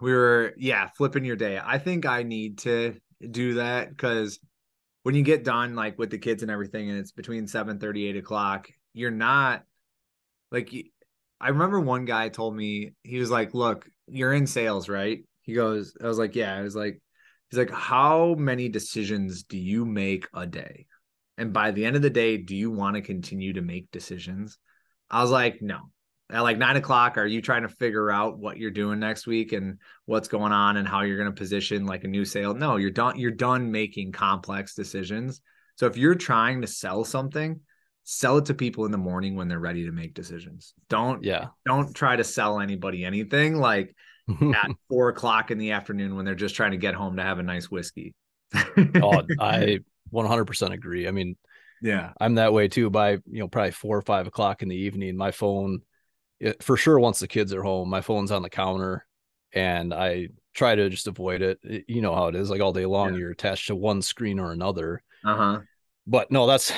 we were yeah flipping your day. I think i need to do that because when you get done like with the kids and everything and it's between 7 30 8 o'clock you're not like i remember one guy told me he was like look you're in sales right? He goes i was like yeah. I was like he's like how many decisions do you make a day? And by the end of the day do you want to continue to make decisions? I was like no at like nine o'clock are you trying to figure out what you're doing next week and what's going on and how you're going to position like a new sale? No you're done you're done making complex decisions. So if you're trying to sell something sell it to people in the morning when they're ready to make decisions. Don't yeah. don't try to sell anybody anything like at four o'clock in the afternoon when they're just trying to get home to have a nice whiskey. Oh i 100% agree. I mean yeah. I'm that way too. By you know probably four or five o'clock in the evening my phone it, for sure once the kids are home my phone's on the counter and i try to just avoid it, it you know how it is like all day long yeah. you're attached to one screen or another. Uh-huh. But no that's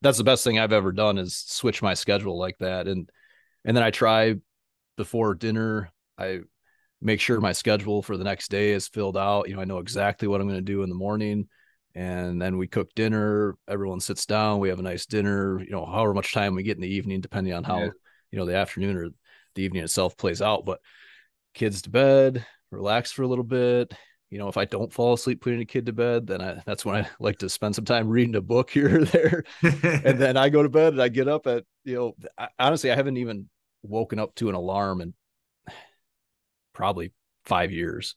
that's the best thing i've ever done is switch my schedule like that and and then i try before dinner i make sure my schedule for the next day is filled out you know i know exactly what i'm going to do in the morning and then we cook dinner everyone sits down we have a nice dinner you know however much time we get in the evening depending on how yeah you know the afternoon or the evening itself plays out but kids to bed relax for a little bit. You know if i don't fall asleep putting a kid to bed then I, that's when i like to spend some time reading a book here or there. And then i go to bed and i get up at you know I, honestly i haven't even woken up to an alarm in probably five years.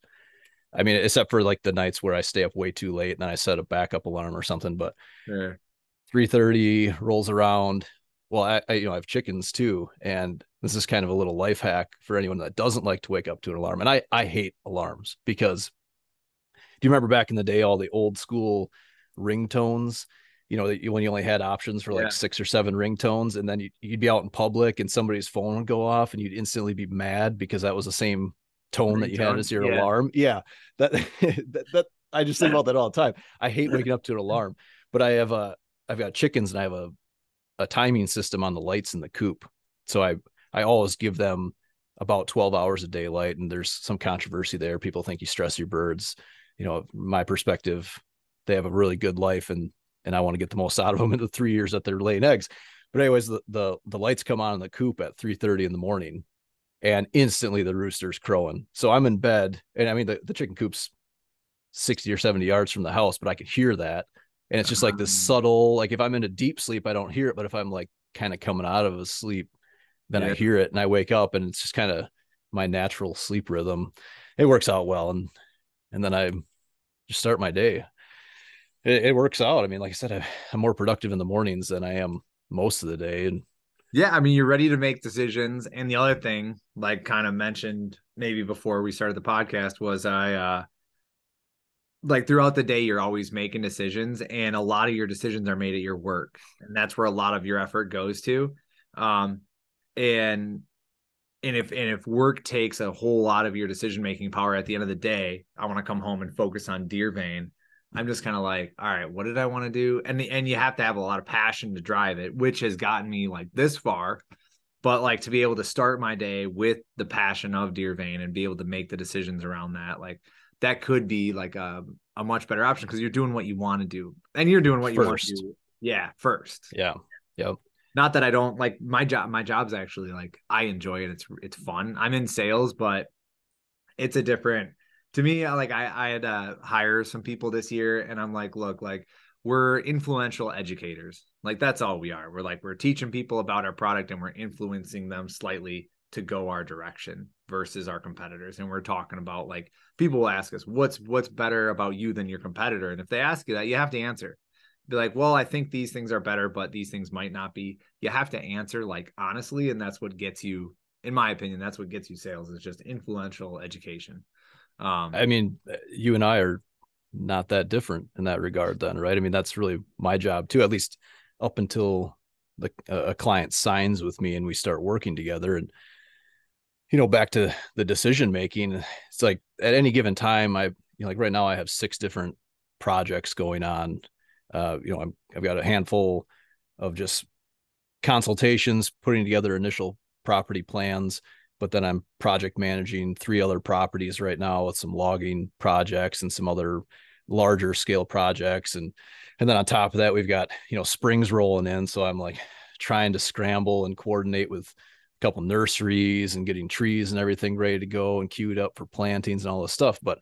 I mean except for like the nights where i stay up way too late and then i set a backup alarm or something but yeah. 3.30 rolls around well, I, I, you know I have chickens too, and this is kind of a little life hack for anyone that doesn't like to wake up to an alarm. And I I hate alarms because do you remember back in the day all the old school ringtones? You know, when you only had options for like yeah. six or seven ringtones, and then you, you'd be out in public and somebody's phone would go off, and you'd instantly be mad because that was the same tone ringtone? that you had as your yeah. alarm. Yeah, that, that that I just think about that all the time. I hate waking up to an alarm, but I have a I've got chickens and I have a a timing system on the lights in the coop. So I I always give them about 12 hours of daylight and there's some controversy there. People think you stress your birds. You know, my perspective, they have a really good life and and I want to get the most out of them in the 3 years that they're laying eggs. But anyways, the the, the lights come on in the coop at 3:30 in the morning and instantly the rooster's crowing. So I'm in bed and I mean the, the chicken coop's 60 or 70 yards from the house, but I can hear that and it's just like this ah. subtle like if i'm in a deep sleep i don't hear it but if i'm like kind of coming out of a sleep then yeah. i hear it and i wake up and it's just kind of my natural sleep rhythm it works out well and and then i just start my day it, it works out i mean like i said I, i'm more productive in the mornings than i am most of the day and yeah i mean you're ready to make decisions and the other thing like kind of mentioned maybe before we started the podcast was i uh like throughout the day you're always making decisions and a lot of your decisions are made at your work and that's where a lot of your effort goes to. Um and and if and if work takes a whole lot of your decision making power at the end of the day i want to come home and focus on deer vein i'm just kind of like all right what did i want to do? And the, and you have to have a lot of passion to drive it which has gotten me like this far but like to be able to start my day with the passion of deer vein and be able to make the decisions around that like that could be like a, a much better option because you're doing what you want to do and you're doing what you first. want to do. Yeah, first. Yeah. Yep. Not that I don't like my job. My job's actually like I enjoy it. It's it's fun. I'm in sales, but it's a different to me. Like I I had uh, to hire some people this year, and I'm like, look, like we're influential educators. Like that's all we are. We're like we're teaching people about our product and we're influencing them slightly to go our direction versus our competitors. And we're talking about like people will ask us what's what's better about you than your competitor? And if they ask you that you have to answer. Be like well i think these things are better but these things might not be. You have to answer like honestly and that's what gets you in my opinion that's what gets you sales is just influential education. Um i mean you and i are not that different in that regard then right? I mean that's really my job too at least up until the a client signs with me and we start working together. And you know, back to the decision making, it's like at any given time, I, you know, like right now I have six different projects going on. Uh, you know, I'm, I've got a handful of just consultations, putting together initial property plans. but then I'm project managing three other properties right now with some logging projects and some other larger scale projects and and then on top of that we've got you know springs rolling in so i'm like trying to scramble and coordinate with couple nurseries and getting trees and everything ready to go and queued up for plantings and all this stuff but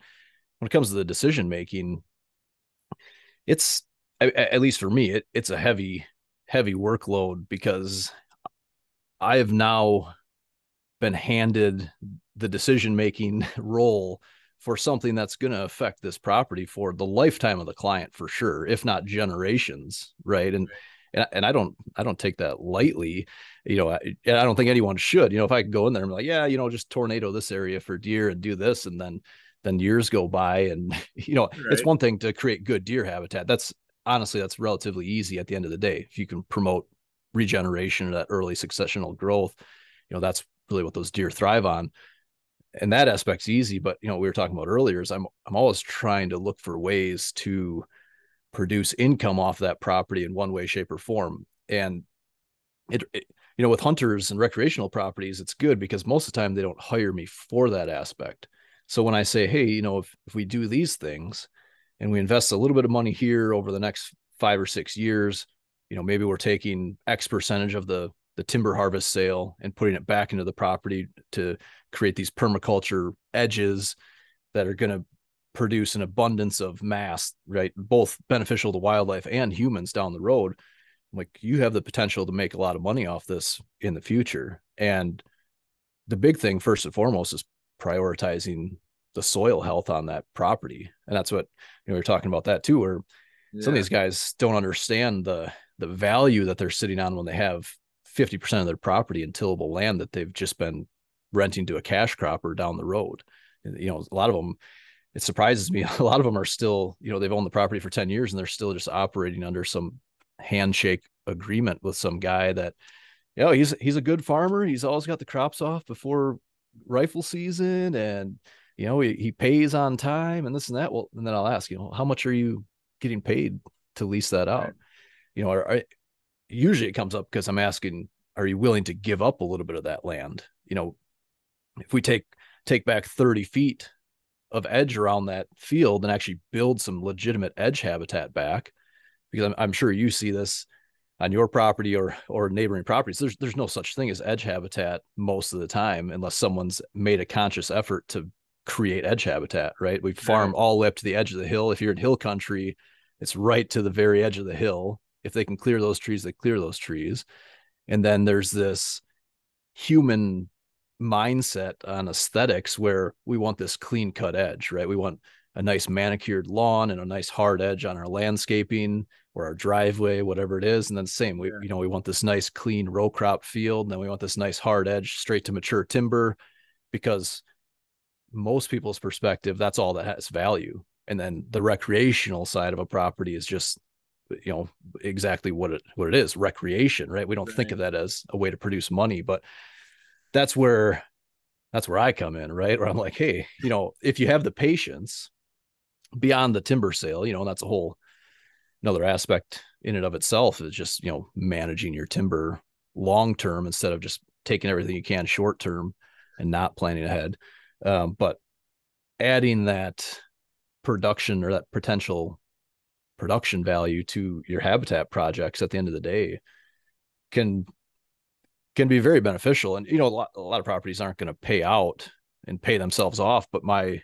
when it comes to the decision making it's at least for me it, it's a heavy heavy workload because i have now been handed the decision making role for something that's going to affect this property for the lifetime of the client for sure if not generations right? And and, and i don't i don't take that lightly you know I, I don't think anyone should. You know if i could go in there and be like yeah you know just tornado this area for deer and do this and then then years go by and you know right. it's one thing to create good deer habitat. That's honestly that's relatively easy at the end of the day. If you can promote regeneration or that early successional growth you know that's really what those deer thrive on. And that aspect's easy but you know we were talking about earlier is i'm i'm always trying to look for ways to produce income off that property in one way shape or form. And it, it, you know with hunters and recreational properties it's good because most of the time they don't hire me for that aspect. So when i say hey you know if, if we do these things and we invest a little bit of money here over the next five or six years you know maybe we're taking x percentage of the the timber harvest sale and putting it back into the property to create these permaculture edges that are going to produce an abundance of mass, right? Both beneficial to wildlife and humans down the road. Like you have the potential to make a lot of money off this in the future. And the big thing, first and foremost, is prioritizing the soil health on that property. And that's what you know, we are talking about that too, where yeah. some of these guys don't understand the the value that they're sitting on when they have 50% of their property in tillable land that they've just been renting to a cash cropper down the road. You know, a lot of them, it surprises me. A lot of them are still, you know, they've owned the property for 10 years and they're still just operating under some handshake agreement with some guy that, you know, he's he's a good farmer. He's always got the crops off before rifle season and you know, he, he pays on time and this and that. Well, and then I'll ask, you know, how much are you getting paid to lease that out? Right. You know, are, are, usually it comes up because I'm asking, are you willing to give up a little bit of that land? You know, if we take take back 30 feet of edge around that field and actually build some legitimate edge habitat back, because I'm, I'm sure you see this on your property or or neighboring properties. There's there's no such thing as edge habitat most of the time unless someone's made a conscious effort to create edge habitat, right? We farm all the way up to the edge of the hill. If you're in hill country, it's right to the very edge of the hill if they can clear those trees, they clear those trees. And then there's this human mindset on aesthetics where we want this clean cut edge, right? We want a nice manicured lawn and a nice hard edge on our landscaping or our driveway, whatever it is. And then same, we, you know, we want this nice clean row crop field. And then we want this nice hard edge straight to mature timber because most people's perspective, that's all that has value. And then the recreational side of a property is just you know exactly what it what it is recreation right we don't right. think of that as a way to produce money but that's where that's where i come in right? Where i'm like hey you know if you have the patience beyond the timber sale you know that's a whole another aspect in and of itself is just you know managing your timber long term instead of just taking everything you can short term and not planning ahead. Um, but adding that production or that potential production value to your habitat projects at the end of the day can can be very beneficial. And you know a lot, a lot of properties aren't going to pay out and pay themselves off but my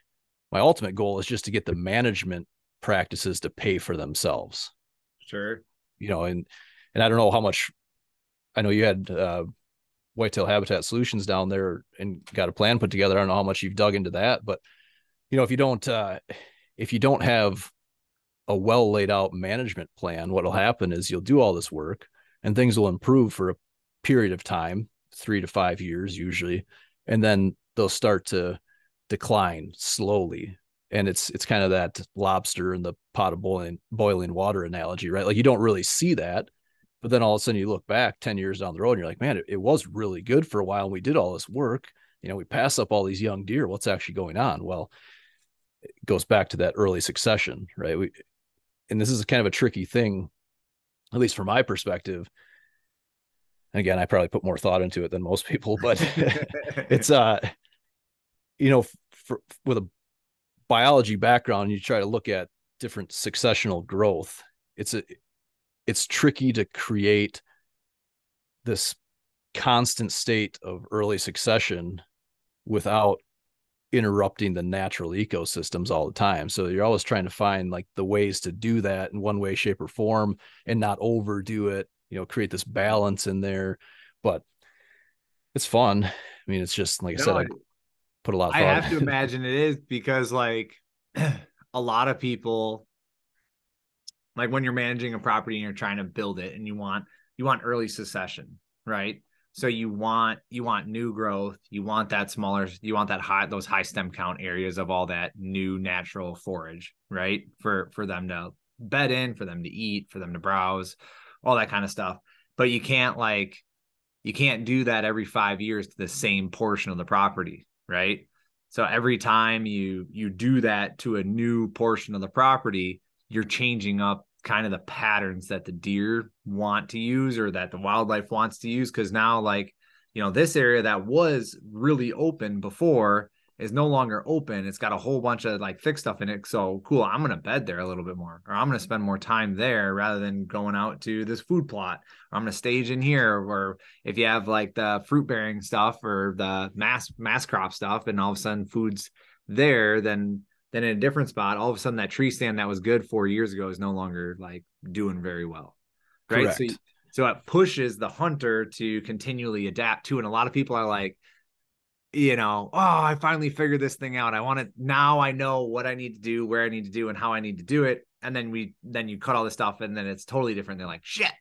my ultimate goal is just to get the management practices to pay for themselves. Sure. You know and and i don't know how much i know you had uh whitetail habitat solutions down there and got a plan put together. I don't know how much you've dug into that but you know if you don't uh if you don't have a well laid out management plan, what will happen is you'll do all this work and things will improve for a period of time, three to five years usually, and then they'll start to decline slowly. And it's it's kind of that lobster in the pot of boiling boiling water analogy, right? Like you don't really see that, but then all of a sudden you look back 10 years down the road and you're like, man, it, it was really good for a while. And We did all this work. You know, we pass up all these young deer. What's actually going on? Well, it goes back to that early succession, right? We and this is kind of a tricky thing, at least from my perspective. Again, I probably put more thought into it than most people, but it's uh, you know, for, with a biology background, you try to look at different successional growth. It's a, it's tricky to create this constant state of early succession without interrupting the natural ecosystems all the time. So you're always trying to find like the ways to do that in one way, shape, or form and not overdo it, you know, create this balance in there. But it's fun. I mean, it's just like I said, I put a lot of I have to imagine it is because like a lot of people like when you're managing a property and you're trying to build it and you want you want early succession, right? So you want you want new growth, you want that smaller, you want that high those high stem count areas of all that new natural forage, right? For for them to bed in, for them to eat, for them to browse, all that kind of stuff. But you can't like you can't do that every 5 years to the same portion of the property, right? So every time you you do that to a new portion of the property, you're changing up kind of the patterns that the deer want to use or that the wildlife wants to use because now like you know this area that was really open before is no longer open it's got a whole bunch of like thick stuff in it so cool i'm gonna bed there a little bit more or i'm gonna spend more time there rather than going out to this food plot or i'm gonna stage in here or if you have like the fruit bearing stuff or the mass mass crop stuff and all of a sudden food's there then then in a different spot, all of a sudden that tree stand that was good four years ago is no longer like doing very well. Right. Correct. So, so it pushes the hunter to continually adapt to. And a lot of people are like, you know, oh, I finally figured this thing out. I want to now I know what I need to do, where I need to do, and how I need to do it. And then we then you cut all this stuff and then it's totally different. They're like, shit.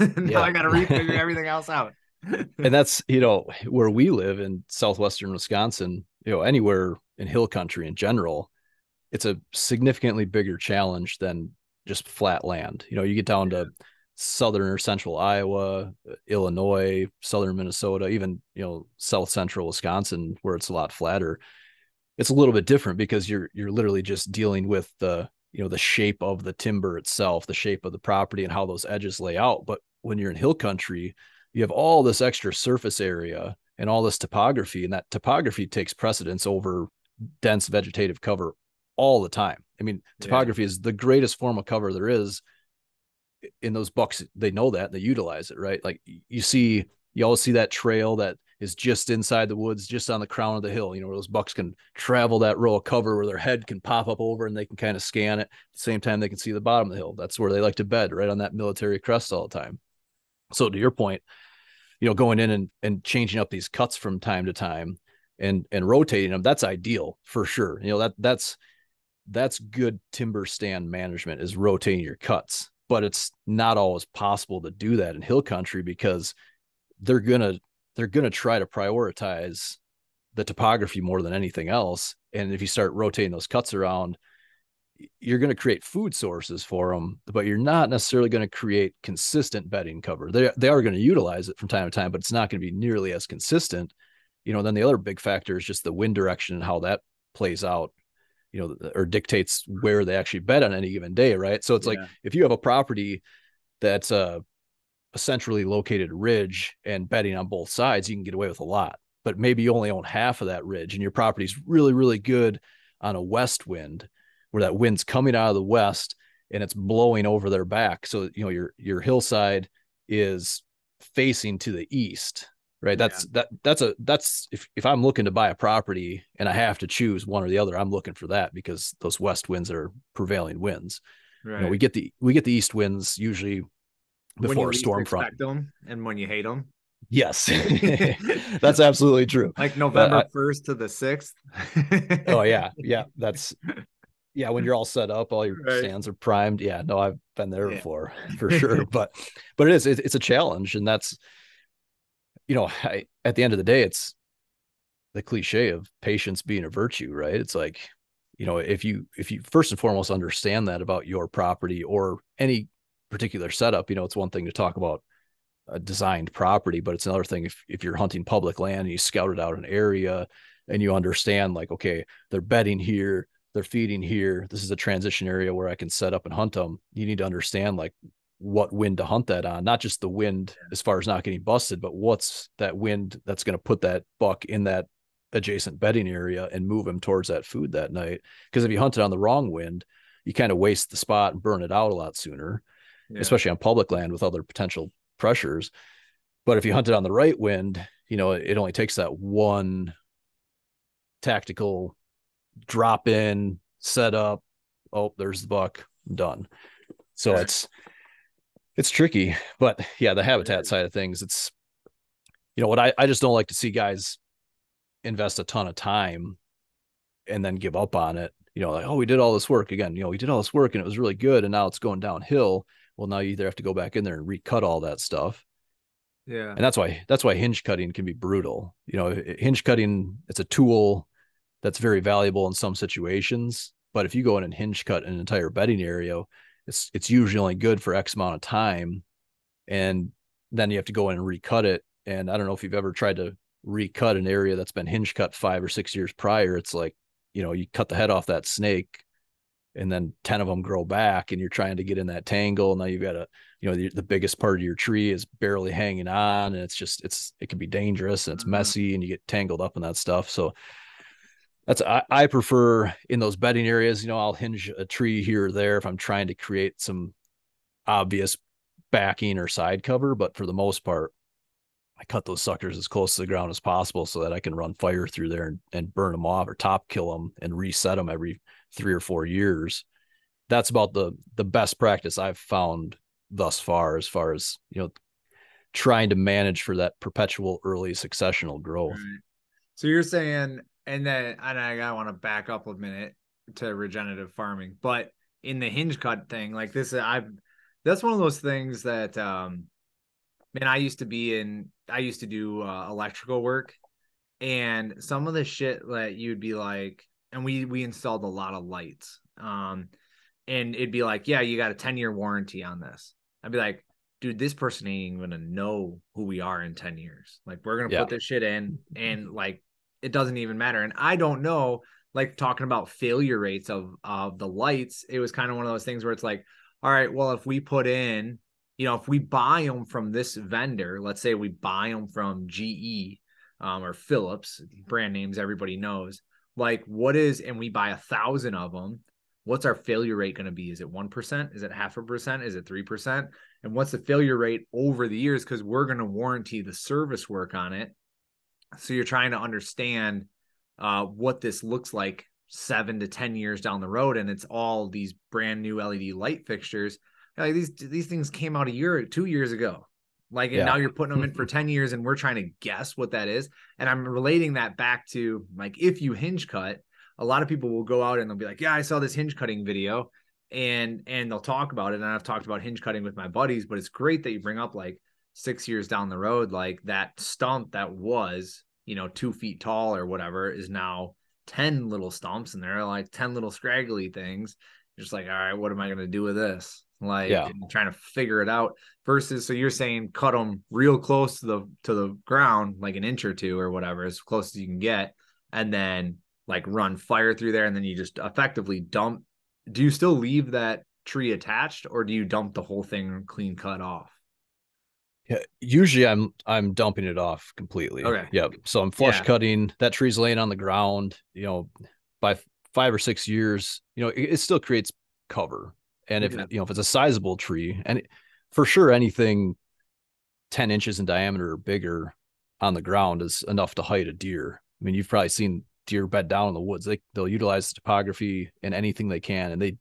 now I gotta refigure everything else out. and that's you know, where we live in southwestern Wisconsin, you know, anywhere in hill country in general, it's a significantly bigger challenge than just flat land. You know, you get down to southern or central Iowa, Illinois, southern Minnesota, even you know south central Wisconsin, where it's a lot flatter. It's a little bit different because you're you're literally just dealing with the you know the shape of the timber itself, the shape of the property, and how those edges lay out. But when you're in hill country, you have all this extra surface area and all this topography, and that topography takes precedence over dense vegetative cover all the time. I mean, topography yeah. is the greatest form of cover there is. In those bucks, they know that they utilize it, right? Like you see, you always see that trail that is just inside the woods, just on the crown of the hill, you know, where those bucks can travel that row of cover where their head can pop up over and they can kind of scan it. At the same time, they can see the bottom of the hill. That's where they like to bed, right on that military crest all the time. So to your point, you know, going in and, and changing up these cuts from time to time and and rotating them, that's ideal for sure. You know, that that's that's good timber stand management is rotating your cuts but it's not always possible to do that in hill country because they're gonna they're gonna try to prioritize the topography more than anything else. And if you start rotating those cuts around you're going to create food sources for them but you're not necessarily going to create consistent bedding cover. They, they are going to utilize it from time to time but it's not going to be nearly as consistent. You know then the other big factor is just the wind direction and how that plays out you know, or dictates where they actually bet on any given day, right? So it's yeah. like if you have a property that's a, a centrally located ridge and betting on both sides, you can get away with a lot. But maybe you only own half of that ridge, and your property's really, really good on a west wind, where that wind's coming out of the west and it's blowing over their back. So you know your your hillside is facing to the east right? That's yeah. that that's a that's if, if i'm looking to buy a property and i have to choose one or the other i'm looking for that because those west winds are prevailing winds. Right. you know we get the we get the east winds usually before a storm front them and when you hate them yes. That's absolutely true. Like november 1st to the 6th oh yeah. Yeah that's yeah when you're all set up all your right. stands are primed. Yeah no i've been there yeah. before for sure. But but it is it, it's a challenge and that's you know, I, at the end of the day, it's the cliche of patience being a virtue, right? It's like, you know, if you if you first and foremost understand that about your property or any particular setup, you know, it's one thing to talk about a designed property, but it's another thing if if you're hunting public land and you scouted out an area and you understand like, okay, they're bedding here, they're feeding here, this is a transition area where I can set up and hunt them. You need to understand like what wind to hunt that on, not just the wind as far as not getting busted, but what's that wind that's going to put that buck in that adjacent bedding area and move him towards that food that night. Because if you hunt it on the wrong wind, you kind of waste the spot and burn it out a lot sooner, yeah. especially on public land with other potential pressures. But if you hunt it on the right wind, you know, it only takes that one tactical drop in, set up. Oh, there's the buck. I'm done. So it's it's tricky. But yeah, the habitat side of things, it's you know what I, I just don't like to see guys invest a ton of time and then give up on it. You know, like, oh, we did all this work again. You know, we did all this work and it was really good. And now it's going downhill. Well, now you either have to go back in there and recut all that stuff. Yeah. And that's why that's why hinge cutting can be brutal. You know, hinge cutting, it's a tool that's very valuable in some situations. But if you go in and hinge cut an entire bedding area, it's it's usually only good for X amount of time. And then you have to go in and recut it. And I don't know if you've ever tried to recut an area that's been hinge cut five or six years prior. It's like, you know, you cut the head off that snake and then 10 of them grow back and you're trying to get in that tangle. And now you've got a, you know, the, the biggest part of your tree is barely hanging on and it's just, it's, it can be dangerous and it's mm-hmm. messy and you get tangled up in that stuff. So that's I, I prefer in those bedding areas. You know, I'll hinge a tree here or there if I'm trying to create some obvious backing or side cover, but for the most part, I cut those suckers as close to the ground as possible so that I can run fire through there and, and burn them off or top kill them and reset them every three or four years. That's about the the best practice I've found thus far, as far as you know, trying to manage for that perpetual early successional growth. Right. So you're saying and then and I, I want to back up a minute to regenerative farming, but in the hinge cut thing, like this, I've that's one of those things that um man, I used to be in I used to do uh, electrical work and some of the shit that you'd be like and we we installed a lot of lights um and it'd be like yeah you got a 10 year warranty on this. I'd be like dude this person ain't even gonna know who we are in 10 years. Like we're gonna yeah. put this shit in and like it doesn't even matter. And I don't know, like talking about failure rates of of the lights, it was kind of one of those things where it's like, all right, well, if we put in, you know, if we buy them from this vendor, let's say we buy them from GE um, or Philips, brand names everybody knows, like what is, and we buy a thousand of them, what's our failure rate going to be? Is it 1%? Is it half a percent? Is it 3%? And what's the failure rate over the years? Because we're going to warranty the service work on it so you're trying to understand uh, what this looks like seven to 10 years down the road. And it's all these brand new LED light fixtures. Like these, these things came out a year, two years ago. Like, and yeah. now you're putting them in for 10 years and we're trying to guess what that is. And I'm relating that back to like, if you hinge cut, a lot of people will go out and they'll be like, yeah, I saw this hinge cutting video and, and they'll talk about it. And I've talked about hinge cutting with my buddies, but it's great that you bring up like, six years down the road, like that stump that was, you know, two feet tall or whatever is now 10 little stumps and they're like 10 little scraggly things. You're just like, all right, what am I going to do with this? Like yeah. trying to figure it out versus, so you're saying cut them real close to the, to the ground, like an inch or two or whatever, as close as you can get. And then like run fire through there. And then you just effectively dump. Do you still leave that tree attached or do you dump the whole thing clean cut off? Yeah, usually I'm I'm dumping it off completely. Okay. Yep. So I'm flush yeah. cutting. That tree's laying on the ground. You know, by five or six years, you know, it, it still creates cover. And if yeah. you know if it's a sizable tree, and for sure anything ten inches in diameter or bigger on the ground is enough to hide a deer. I mean, you've probably seen deer bed down in the woods. They they'll utilize the topography and anything they can, and they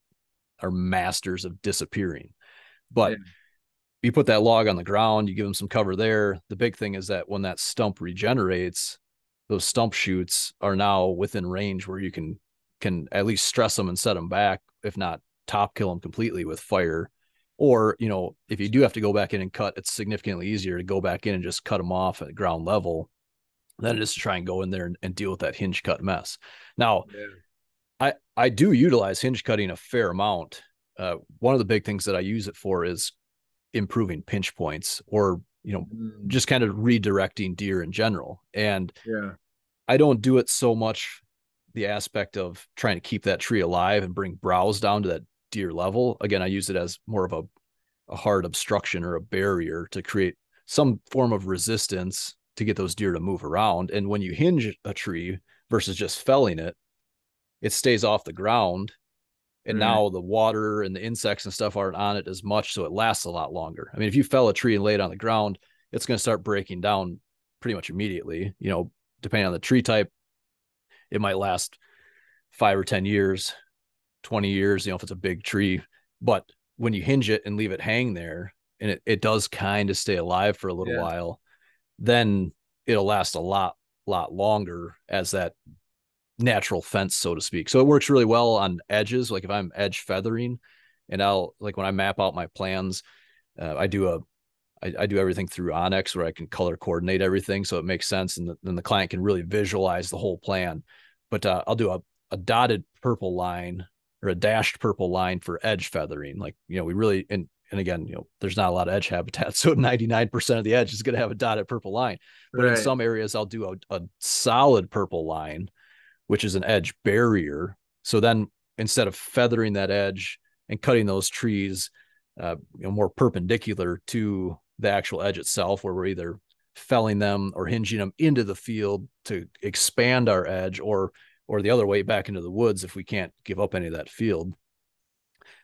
are masters of disappearing. But yeah you put that log on the ground, you give them some cover there. The big thing is that when that stump regenerates, those stump shoots are now within range where you can can at least stress them and set them back, if not top kill them completely with fire. Or, you know, if you do have to go back in and cut, it's significantly easier to go back in and just cut them off at ground level than it is to try and go in there and, and deal with that hinge cut mess. Now, yeah. I I do utilize hinge cutting a fair amount. Uh, one of the big things that I use it for is improving pinch points or you know mm. just kind of redirecting deer in general and yeah i don't do it so much the aspect of trying to keep that tree alive and bring browse down to that deer level again i use it as more of a a hard obstruction or a barrier to create some form of resistance to get those deer to move around. And when you hinge a tree versus just felling it, it stays off the ground. And mm now the water and the insects and stuff aren't on it as much. So it lasts a lot longer. I mean, if you fell a tree and lay it on the ground, it's going to start breaking down pretty much immediately. You know, depending on the tree type, it might last five or 10 years, 20 years, you know, if it's a big tree. But when you hinge it and leave it hang there and it, it does kind of stay alive for a little yeah. while, then it'll last a lot, lot longer as that natural fence, so to speak. So it works really well on edges. Like if I'm edge feathering and I'll like when I map out my plans, uh, I do a I, I, do everything through onX where I can color coordinate everything so it makes sense and then the client can really visualize the whole plan. But uh, I'll do a, a dotted purple line or a dashed purple line for edge feathering. Like, you know, we really, and, and again, you know, there's not a lot of edge habitat. So 99% of the edge is going to have a dotted purple line. But right. in some areas, I'll do a, a solid purple line, which is an edge barrier. So then instead of feathering that edge and cutting those trees, uh, you know, more perpendicular to the actual edge itself, where we're either felling them or hinging them into the field to expand our edge or or the other way back into the woods if we can't give up any of that field.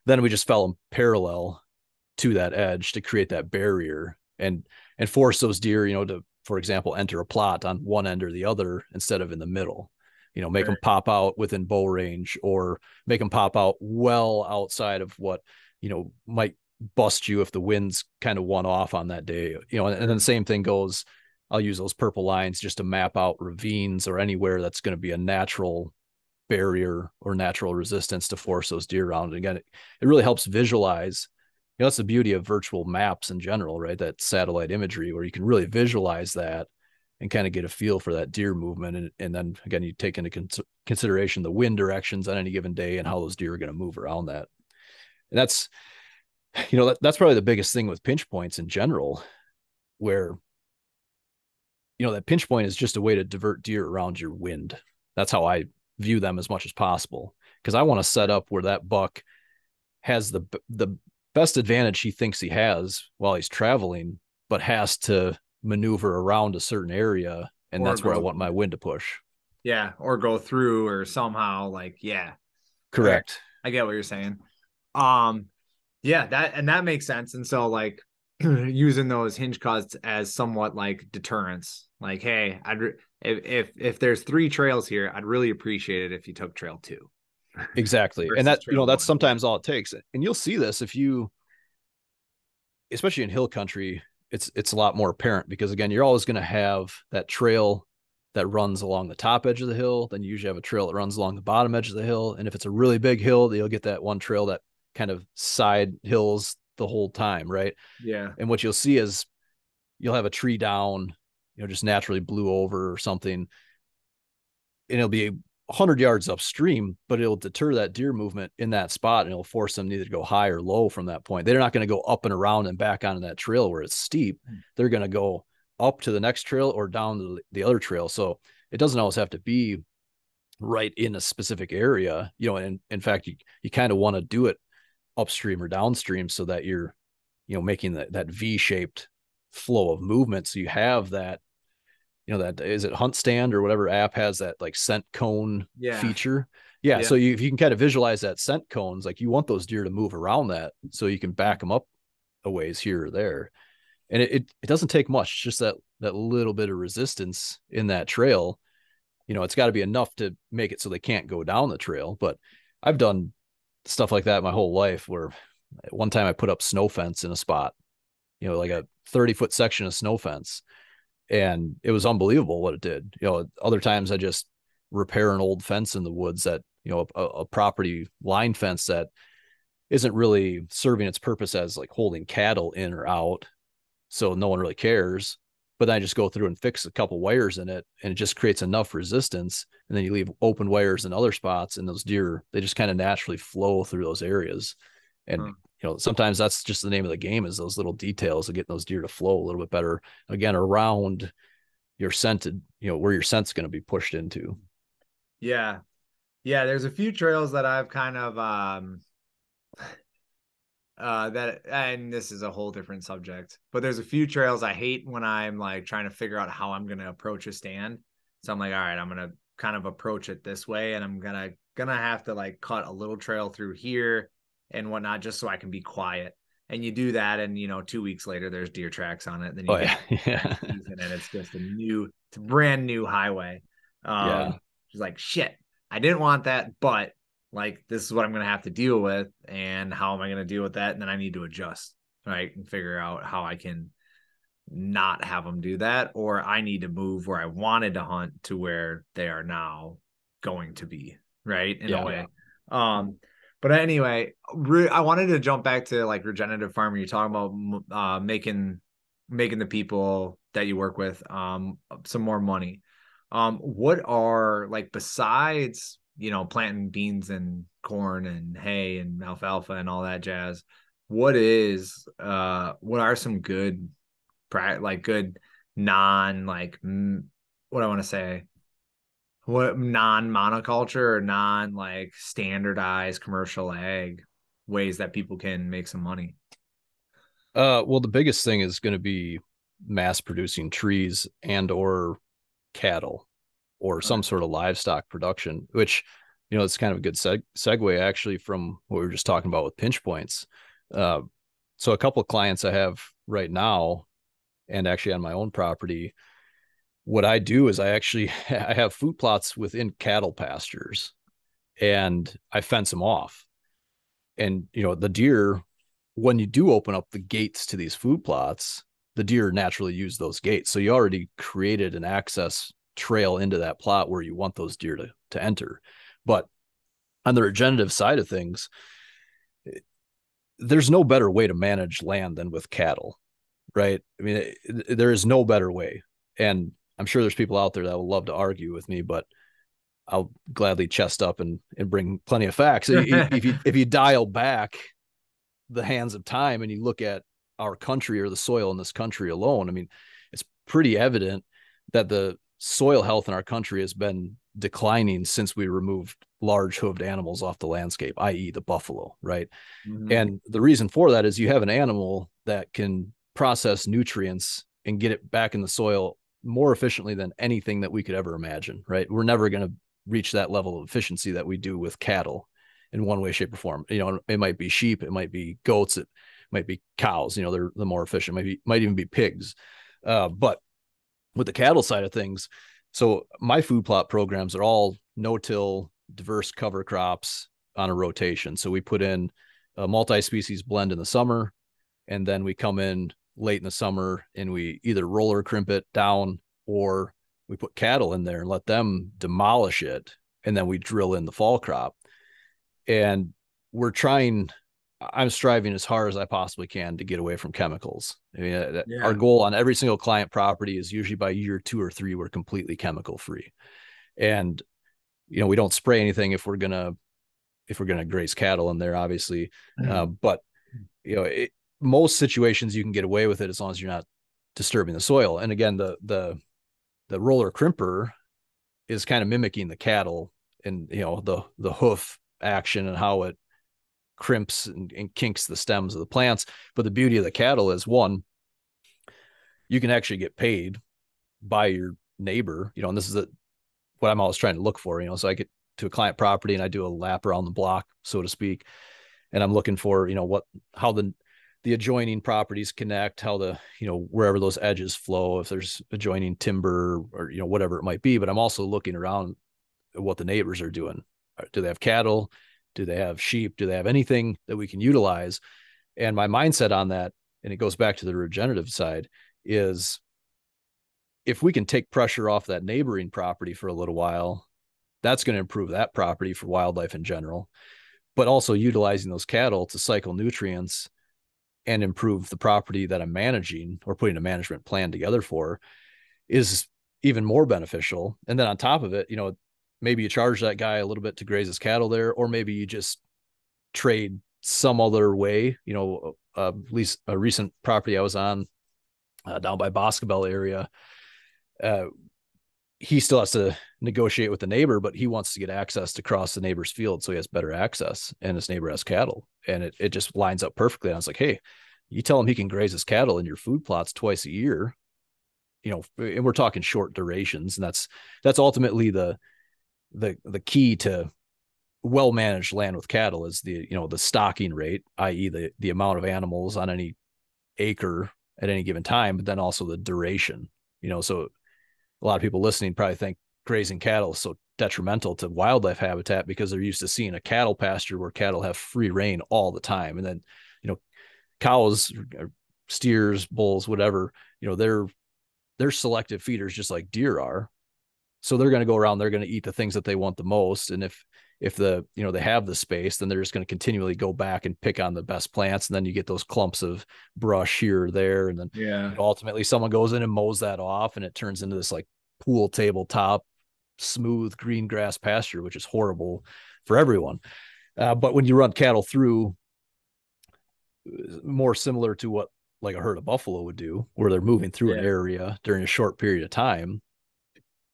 Then we just fell them parallel to that edge to create that barrier and and force those deer, you know, to for example enter a plot on one end or the other instead of in the middle. You know, make them pop out within bow range or make them pop out well outside of what you know might bust you if the winds kind of one off on that day. You know, and, and then the same thing goes I'll use those purple lines just to map out ravines or anywhere that's going to be a natural barrier or natural resistance to force those deer around. And again, it, it really helps visualize. You know, that's the beauty of virtual maps in general, right? That satellite imagery where you can really visualize that and kind of get a feel for that deer movement. And, and then again, you take into con- consideration the wind directions on any given day and how those deer are going to move around that. And that's, you know, that, that's probably the biggest thing with pinch points in general, where you know that pinch point is just a way to divert deer around your wind that's how i view them as much as possible because i want to set up where that buck has the the best advantage he thinks he has while he's traveling but has to maneuver around a certain area and or that's go, where i want my wind to push yeah or go through or somehow like yeah correct i get what you're saying um yeah that and that makes sense and so like using those hinge cuts as somewhat like deterrence. Like, hey, I'd re- if if if there's three trails here, I'd really appreciate it if you took trail two. Exactly, and that you know that's one. sometimes all it takes. And you'll see this if you, especially in hill country, it's it's a lot more apparent because again, you're always going to have that trail that runs along the top edge of the hill. Then you usually have a trail that runs along the bottom edge of the hill. And if it's a really big hill, you'll get that one trail that kind of side hills the whole time, right? Yeah. And what you'll see is you'll have a tree down, you know, just naturally blew over or something, and it'll be 100 yards upstream, but it'll deter that deer movement in that spot and it'll force them either to go high or low from that point. They're not going to go up and around and back onto that trail where it's steep. Mm. They're going to go up to the next trail or down to the other trail. So it doesn't always have to be right in a specific area, you know, and in fact, you, you kind of want to do it upstream or downstream so that you're you know making that that v-shaped flow of movement so you have that you know that is it HuntStand or whatever app has that like scent cone yeah. feature yeah, yeah, so you, if you can kind of visualize that scent cones like you want those deer to move around that so you can back them up a ways here or there and it, it, it doesn't take much just that that little bit of resistance in that trail you know it's got to be enough to make it so they can't go down the trail but i've done stuff like that my whole life where one time I put up snow fence in a spot, you know, like a 30 foot section of snow fence. And it was unbelievable what it did. You know, other times I just repair an old fence in the woods that, you know, a, a property line fence that isn't really serving its purpose as like holding cattle in or out. So no one really cares but then I just go through and fix a couple wires in it and it just creates enough resistance. And then you leave open wires in other spots and those deer, they just kind of naturally flow through those areas. And, hmm. You know, sometimes that's just the name of the game is those little details of getting those deer to flow a little bit better again around your scented, you know, where your scent's going to be pushed into. Yeah. Yeah. There's a few trails that I've kind of, um, uh that and this is a whole different subject but there's a few trails i hate when i'm like trying to figure out how i'm going to approach a stand so i'm like all right i'm going to kind of approach it this way and i'm gonna gonna have to like cut a little trail through here and whatnot just so i can be quiet and you do that and you know two weeks later there's deer tracks on it then you oh yeah, yeah. and it's just a new it's a brand new highway um yeah. she's like shit i didn't want that but like this is what i'm gonna have to deal with and how am i gonna deal with that and then i need to adjust right and figure out how i can not have them do that or i need to move where i wanted to hunt to where they are now going to be right in yeah, a way yeah. um but anyway, re- I wanted to jump back to like regenerative farming. You're talking about uh, making making the people that you work with um, some more money. Um, what are like besides you know planting beans and corn and hay and alfalfa and all that jazz? What is uh what are some good like good non like what I want to say what non monoculture or non like standardized commercial ag ways that people can make some money? Uh, well, the biggest thing is going to be mass producing trees and or cattle or some sort of livestock production, which you know it's kind of a good seg- segue actually from what we were just talking about with pinch points. Uh, so a couple of clients I have right now, and actually on my own property, what I do is I actually I have food plots within cattle pastures and I fence them off. And you know, the deer when you do open up the gates to these food plots, the deer naturally use those gates. So you already created an access trail into that plot where you want those deer to to enter. But on the regenerative side of things, eh, there's no better way to manage land than with cattle, right? I mean, eh, there is no better way. And I'm sure there's people out there that will love to argue with me, but I'll gladly chest up and and bring plenty of facts. if you if you dial back the hands of time and you look at our country or the soil in this country alone, I mean, it's pretty evident that the soil health in our country has been declining since we removed large hooved animals off the landscape, i.e., the buffalo, right? Mm-hmm. And the reason for that is you have an animal that can process nutrients and get it back in the soil more efficiently than anything that we could ever imagine, right? We're never going to reach that level of efficiency that we do with cattle in one way, shape, or form. You know, it might be sheep, it might be goats, it might be cows, you know, they're the more efficient, maybe might even be pigs. Uh, but with the cattle side of things, so my food plot programs are all no-till, diverse cover crops on a rotation. So we put in a multi-species blend in the summer, and then we come in late in the summer and we either roller crimp it down or we put cattle in there and let them demolish it. And then we drill in the fall crop. And we're trying i'm striving as hard as i possibly can to get away from chemicals. I mean uh, yeah. our goal on every single client property is usually by year two or three we're completely chemical free. And you know we don't spray anything if we're gonna if we're gonna graze cattle in there obviously. Mm-hmm. uh, but you know it, most situations you can get away with it as long as you're not disturbing the soil. And again, the the the roller crimper is kind of mimicking the cattle and you know the the hoof action and how it crimps and, and, kinks the stems of the plants. But the beauty of the cattle is one, you can actually get paid by your neighbor, you know, and this is what I'm always trying to look for, you know, so I get to a client property and I do a lap around the block, so to speak. And I'm looking for, you know, what, how the the adjoining properties connect, how the, you know, wherever those edges flow, if there's adjoining timber or, you know, whatever it might be. But I'm also looking around at what the neighbors are doing. Uh, do they have cattle? Do they have sheep? Do they have anything that we can utilize? And my mindset on that, and it goes back to the regenerative side, is if we can take pressure off that neighboring property for a little while, that's going to improve that property for wildlife in general. But also utilizing those cattle to cycle nutrients and improve the property that I'm managing or putting a management plan together for is even more beneficial. And then on top of it, you know, maybe you charge that guy a little bit to graze his cattle there, or maybe you just trade some other way. You know, uh, at least a recent property I was on uh, down by Boscobel area. Uh, he still has to negotiate with the neighbor, but he wants to get access to cross the neighbor's field so he has better access and his neighbor has cattle. and it, it just lines up perfectly. And I was like, hey, you tell him he can graze his cattle in your food plots twice a year, you know, and we're talking short durations, and that's that's ultimately the the the key to well managed land with cattle is the you know the stocking rate, i.e. the the amount of animals on any acre at any given time, but then also the duration. You know, so a lot of people listening probably think grazing cattle is so detrimental to wildlife habitat because they're used to seeing a cattle pasture where cattle have free rein all the time. And then, you know, cows, steers, bulls, whatever, you know, they're they're selective feeders just like deer are. So they're going to go around, they're going to eat the things that they want the most. And if if the you know they have the space then they're just going to continually go back and pick on the best plants and then you get those clumps of brush here or there and then yeah ultimately someone goes in and mows that off and it turns into this like pool tabletop smooth green grass pasture, which is horrible for everyone. Uh, but when you run cattle through, uh, more similar to what like a herd of buffalo would do, where they're moving through yeah. an area during a short period of time,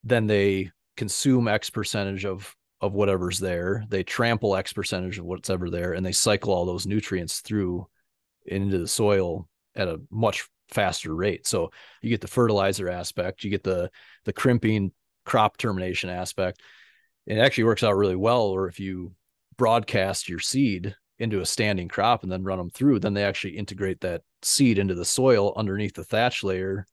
then they consume X percentage of of whatever's there. They trample X percentage of what's ever there, and they cycle all those nutrients through into the soil at a much faster rate. So you get the fertilizer aspect, you get the the crimping crop termination aspect. It actually works out really well. Or if you broadcast your seed into a standing crop and then run them through, then they actually integrate that seed into the soil underneath the thatch layer.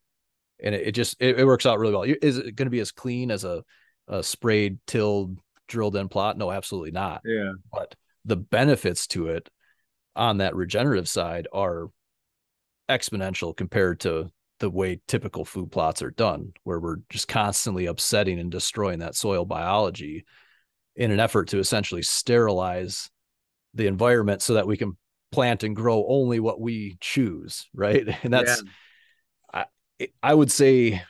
And it, it just it, it, works out really well. Is it going to be as clean as a, a sprayed, tilled, drilled in plot? No, absolutely not. Yeah. But the benefits to it on that regenerative side are exponential compared to the way typical food plots are done, where we're just constantly upsetting and destroying that soil biology in an effort to essentially sterilize the environment so that we can plant and grow only what we choose, right? And that's yeah. I I would say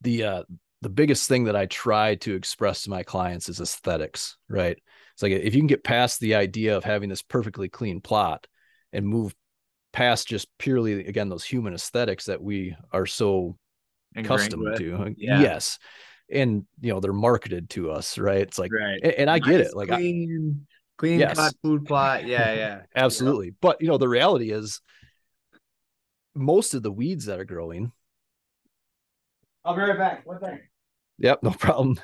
the uh the biggest thing that I try to express to my clients is aesthetics, right? It's like if you can get past the idea of having this perfectly clean plot and move past just purely again those human aesthetics that we are so accustomed to. Uh, yeah. Yes. And you know, they're marketed to us, right? It's like right. and, and I get it. Like clean, I, clean yes. cut food plot. Yeah, yeah. Absolutely. But you know, the reality is most of the weeds that are growing. I'll be right back. One thing. Yep, no problem.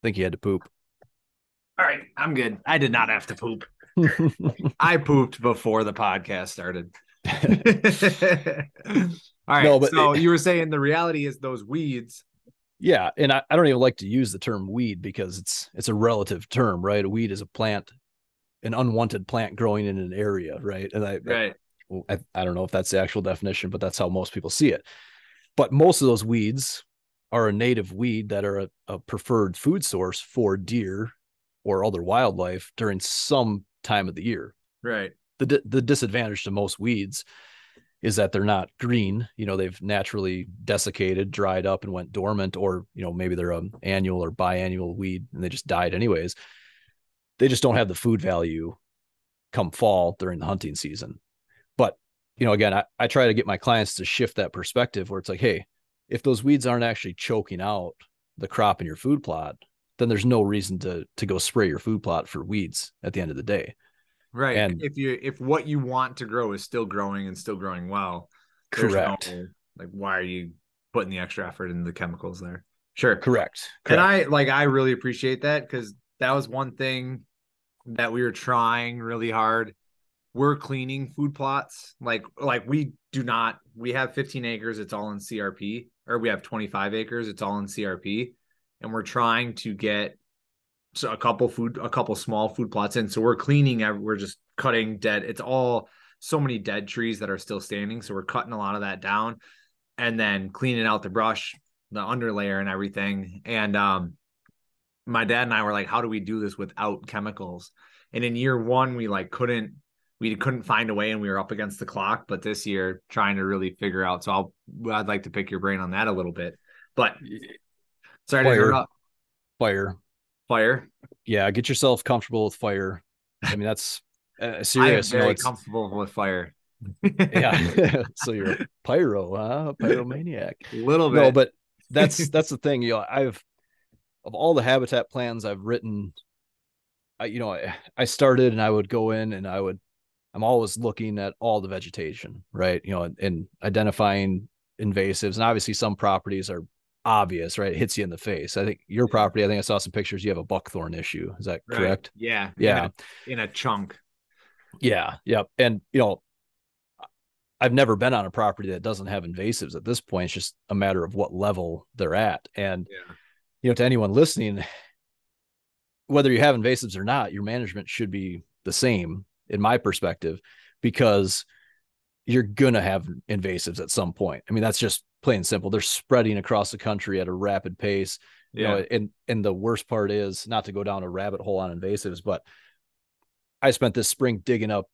I think he had to poop. All right, I'm good. I did not have to poop. I pooped before the podcast started. All right. No, but so it, you were saying the reality is those weeds. Yeah, and I, I don't even like to use the term weed because it's it's a relative term, right? A weed is a plant, an unwanted plant growing in an area, right? And I right. I, I don't know if that's the actual definition, but that's how most people see it. But most of those weeds are a native weed that are a, a preferred food source for deer or other wildlife during some time of the year. Right. The the disadvantage to most weeds is that they're not green. You know, they've naturally desiccated, dried up, and went dormant, or you know, maybe they're an annual or biannual weed and they just died anyways. They just don't have the food value come fall during the hunting season. You know, again, I, I try to get my clients to shift that perspective where it's like, hey, if those weeds aren't actually choking out the crop in your food plot, then there's no reason to to go spray your food plot for weeds at the end of the day. Right. And if you if what you want to grow is still growing and still growing well, correct. No, like why are you putting the extra effort into the chemicals there? Sure. Correct. correct. And I like I really appreciate that because that was one thing that we were trying really hard. We're cleaning food plots. Like like we do not we have 15 acres, it's all in CRP, or we have 25 acres, it's all in CRP and we're trying to get a couple food, a couple small food plots in. So we're cleaning, we're just cutting dead. It's all so many dead trees that are still standing. So we're cutting a lot of that down and then cleaning out the brush, the underlayer and everything. And um, my dad and I were like, how do we do this without chemicals? And in year one, we like couldn't we couldn't find a way and we were up against the clock. But this year, trying to really figure out. So I'll I'd like to pick your brain on that a little bit. But Sorry fire. to interrupt. Fire. Fire. Yeah, get yourself comfortable with fire. I mean, that's uh, serious. I am very you know, comfortable with fire. yeah. so you're a pyro, huh? Pyromaniac. A little bit. No, but that's that's the thing. You know, I've of all the habitat plans I've written I, you know, I, I started and I would go in and I would, I'm always looking at all the vegetation, right? You know, and, and identifying invasives. And obviously, some properties are obvious, right? It hits you in the face. I think your property, I think I saw some pictures. You have a buckthorn issue. Is that right. correct? Yeah. Yeah. In a, in a chunk. Yeah. Yep. And, you know, I've never been on a property that doesn't have invasives at this point. It's just a matter of what level they're at. And, yeah. you know, to anyone listening, whether you have invasives or not, your management should be the same in my perspective, because you're going to have invasives at some point. I mean, that's just plain simple. They're spreading across the country at a rapid pace. Yeah. You know, and and the worst part is not to go down a rabbit hole on invasives, but I spent this spring digging up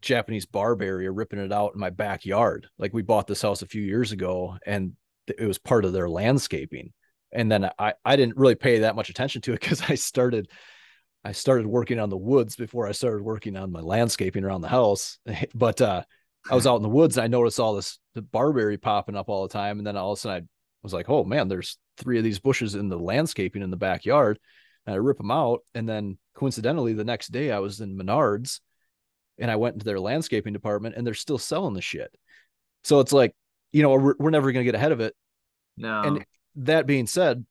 Japanese barberry, ripping it out in my backyard. Like we bought this house a few years ago and it was part of their landscaping. And then I, I didn't really pay that much attention to it because I started I started working on the woods before I started working on my landscaping around the house. But uh I was out in the woods and I noticed all this the barberry popping up all the time. And then all of a sudden I was like, oh man, there's three of these bushes in the landscaping in the backyard. And I rip them out. And then coincidentally, the next day I was in Menards and I went into their landscaping department and they're still selling the shit. So it's like, you know, we're, we're never going to get ahead of it. No. And that being said,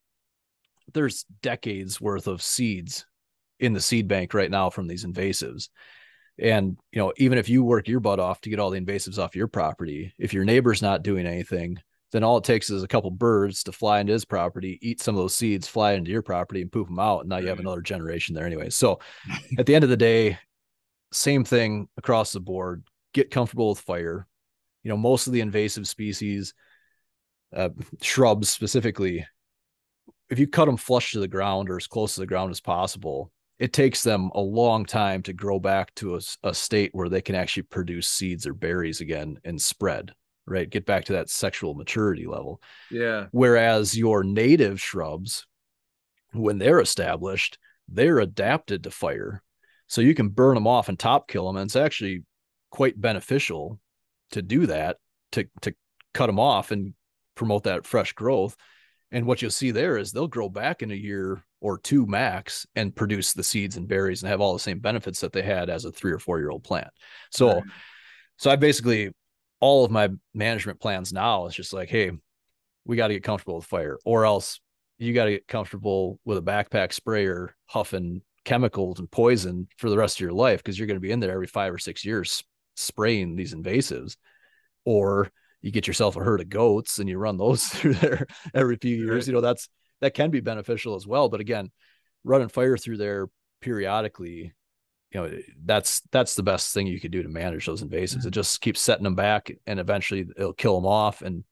there's decades worth of seeds in the seed bank right now from these invasives. And you know, even if you work your butt off to get all the invasives off your property, if your neighbor's not doing anything, then all it takes is a couple birds to fly into his property, eat some of those seeds, fly into your property, and poop them out. And now you have another generation there anyway. So at the end of the day, same thing across the board. Get comfortable with fire. You know, most of the invasive species, uh, shrubs specifically, if you cut them flush to the ground or as close to the ground as possible, it takes them a long time to grow back to a, a, state where they can actually produce seeds or berries again and spread right? Get back to that sexual maturity level. Yeah. Whereas your native shrubs when they're established they're adapted to fire. So you can burn them off and top kill them and it's actually quite beneficial to do that to to cut them off and promote that fresh growth and what you'll see there is they'll grow back in a year or two max and produce the seeds and berries and have all the same benefits that they had as a three or four year old plant. So, right. so I basically all of my management plans now is just like, hey, we got to get comfortable with fire, or else you got to get comfortable with a backpack sprayer huffing chemicals and poison for the rest of your life because you're going to be in there every five or six years spraying these invasives, or you get yourself a herd of goats and you run those through there every few years. Right. You know, that's that can be beneficial as well. But again, running fire through there periodically, you know, that's that's the best thing you could do to manage those invasives. Mm-hmm. It just keeps setting them back and eventually it'll kill them off. And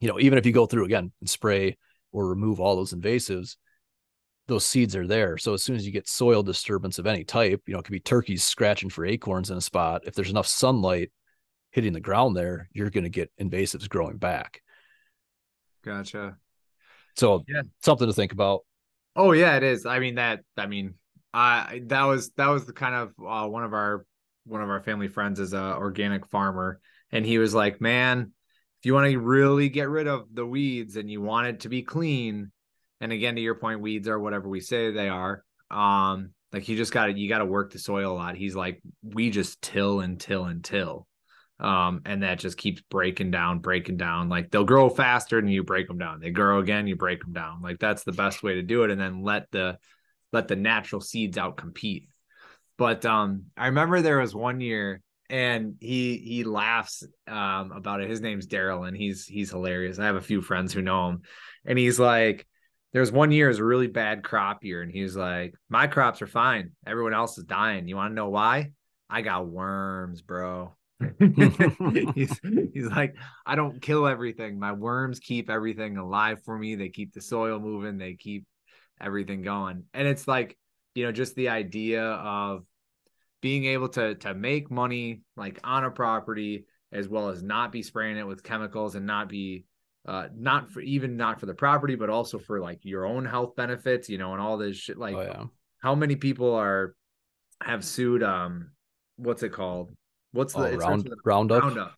you know, even if you go through again and spray or remove all those invasives, those seeds are there. So as soon as you get soil disturbance of any type, you know, it could be turkeys scratching for acorns in a spot. If there's enough sunlight hitting the ground there, you're going to get invasives growing back. Gotcha. So yeah, something to think about. Oh yeah, it is. I mean that. I mean, I that was that was the kind of uh, one of our one of our family friends is a organic farmer, and he was like, man, if you want to really get rid of the weeds and you want it to be clean, and again to your point, weeds are whatever we say they are. Um, like you just got to you got to work the soil a lot. He's like, we just till and till and till um, and that just keeps breaking down, breaking down. Like they'll grow faster and you break them down. They grow again, you break them down. Like that's the best way to do it, and then let the let the natural seeds out compete. But um, I remember there was one year, and he he laughs um about it. His name's Daryl, and he's he's hilarious. I have a few friends who know him, and he's like, there's one year is a really bad crop year, and he's like, my crops are fine. Everyone else is dying. You want to know why? I got worms, bro. he's he's like, I don't kill everything. My worms keep everything alive for me. They keep the soil moving. They keep everything going. And it's like, you know, just the idea of being able to to make money like on a property as well as not be spraying it with chemicals and not be uh not for even not for the property but also for like your own health benefits you know and all this shit like oh, yeah. how many people are have sued um what's it called What's the, oh, round, the roundup? Roundup.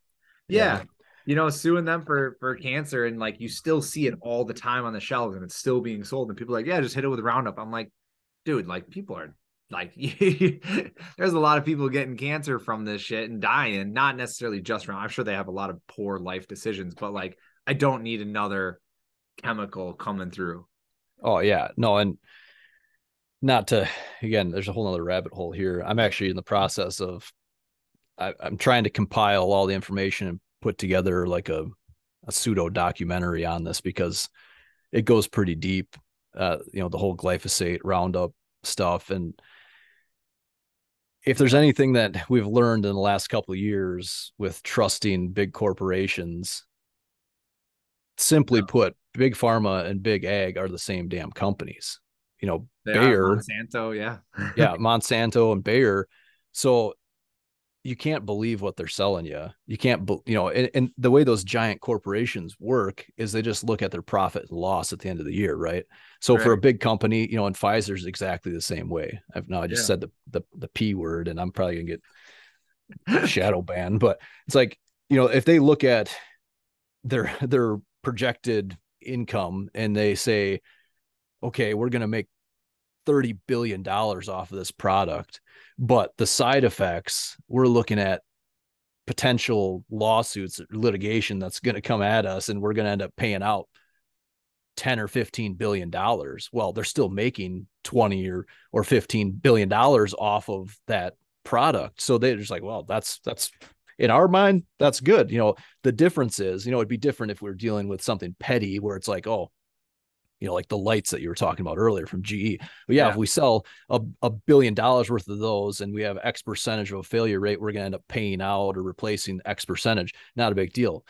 Yeah. yeah. You know, suing them for for cancer and like you still see it all the time on the shelves and it's still being sold and people are like, yeah, just hit it with Roundup. I'm like, dude, like people are like there's a lot of people getting cancer from this shit and dying, not necessarily just from I'm sure they have a lot of poor life decisions, but like I don't need another chemical coming through. Oh yeah. No, and not to again, there's a whole other rabbit hole here. I'm actually in the process of I, am trying to compile all the information and put together like a, a pseudo documentary on this because it goes pretty deep. Uh, you know, the whole glyphosate roundup stuff. And if there's anything that we've learned in the last couple of years with trusting big corporations, simply yeah. put, big pharma and big ag are the same damn companies. You know, they Bayer, Monsanto, yeah, yeah, Monsanto and Bayer. So you can't believe what they're selling you. You can't, you know, and, and, the way those giant corporations work is they just look at their profit and loss at the end of the year, right? So right. for a big company, you know, and Pfizer's exactly the same way. I've now I just yeah. said the, the the p word, and I'm probably gonna get shadow banned, but it's like you know, if they look at their their projected income and they say, okay, we're gonna make 30 billion dollars off of this product but the side effects we're looking at potential lawsuits litigation that's going to come at us and we're going to end up paying out 10 or 15 billion dollars. Well they're still making 20 or or 15 billion dollars off of that product. So they're just like well that's that's in our mind that's good. You know the difference is you know it'd be different if we are dealing with something petty where it's like oh you know, like the lights that you were talking about earlier from GE. But yeah, yeah. if we sell a, a billion dollars worth of those and we have X percentage of a failure rate, we're going to end up paying out or replacing X percentage. Not a big deal.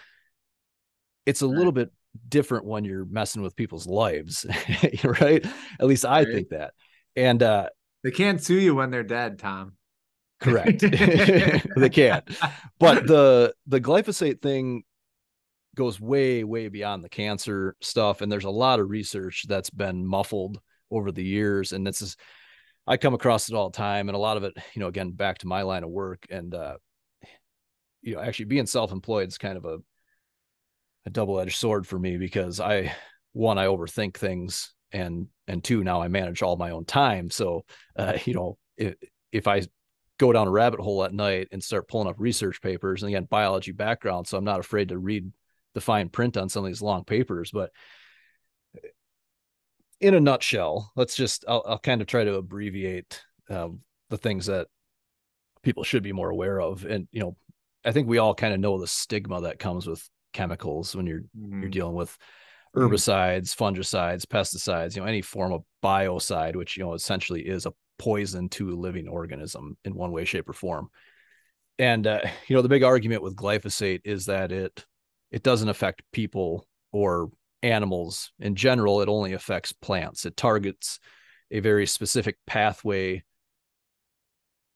It's a right. little bit different when you're messing with people's lives, right? At least I right. think that. And uh they can't sue you when they're dead, Tom. Correct. they can't. But the the glyphosate thing goes way way beyond the cancer stuff and there's a lot of research that's been muffled over the years and this is i come across it all the time and a lot of it you know again back to my line of work and uh you know actually being self-employed is kind of a a double-edged sword for me because i one i overthink things and and two now i manage all my own time so uh you know if, if i go down a rabbit hole at night and start pulling up research papers and again biology background so i'm not afraid to read the fine print on some of these long papers, but in a nutshell, let's just I'll, I'll kind of try to abbreviate um, the things that people should be more aware of. And you know, I think we all kind of know the stigma that comes with chemicals when you're mm-hmm. you're dealing with mm-hmm. herbicides, fungicides, pesticides, you know, any form of biocide, which you know essentially is a poison to a living organism in one way, shape, or form. And uh, you know, the big argument with glyphosate is that it it doesn't affect people or animals in general. It only affects plants. It targets a very specific pathway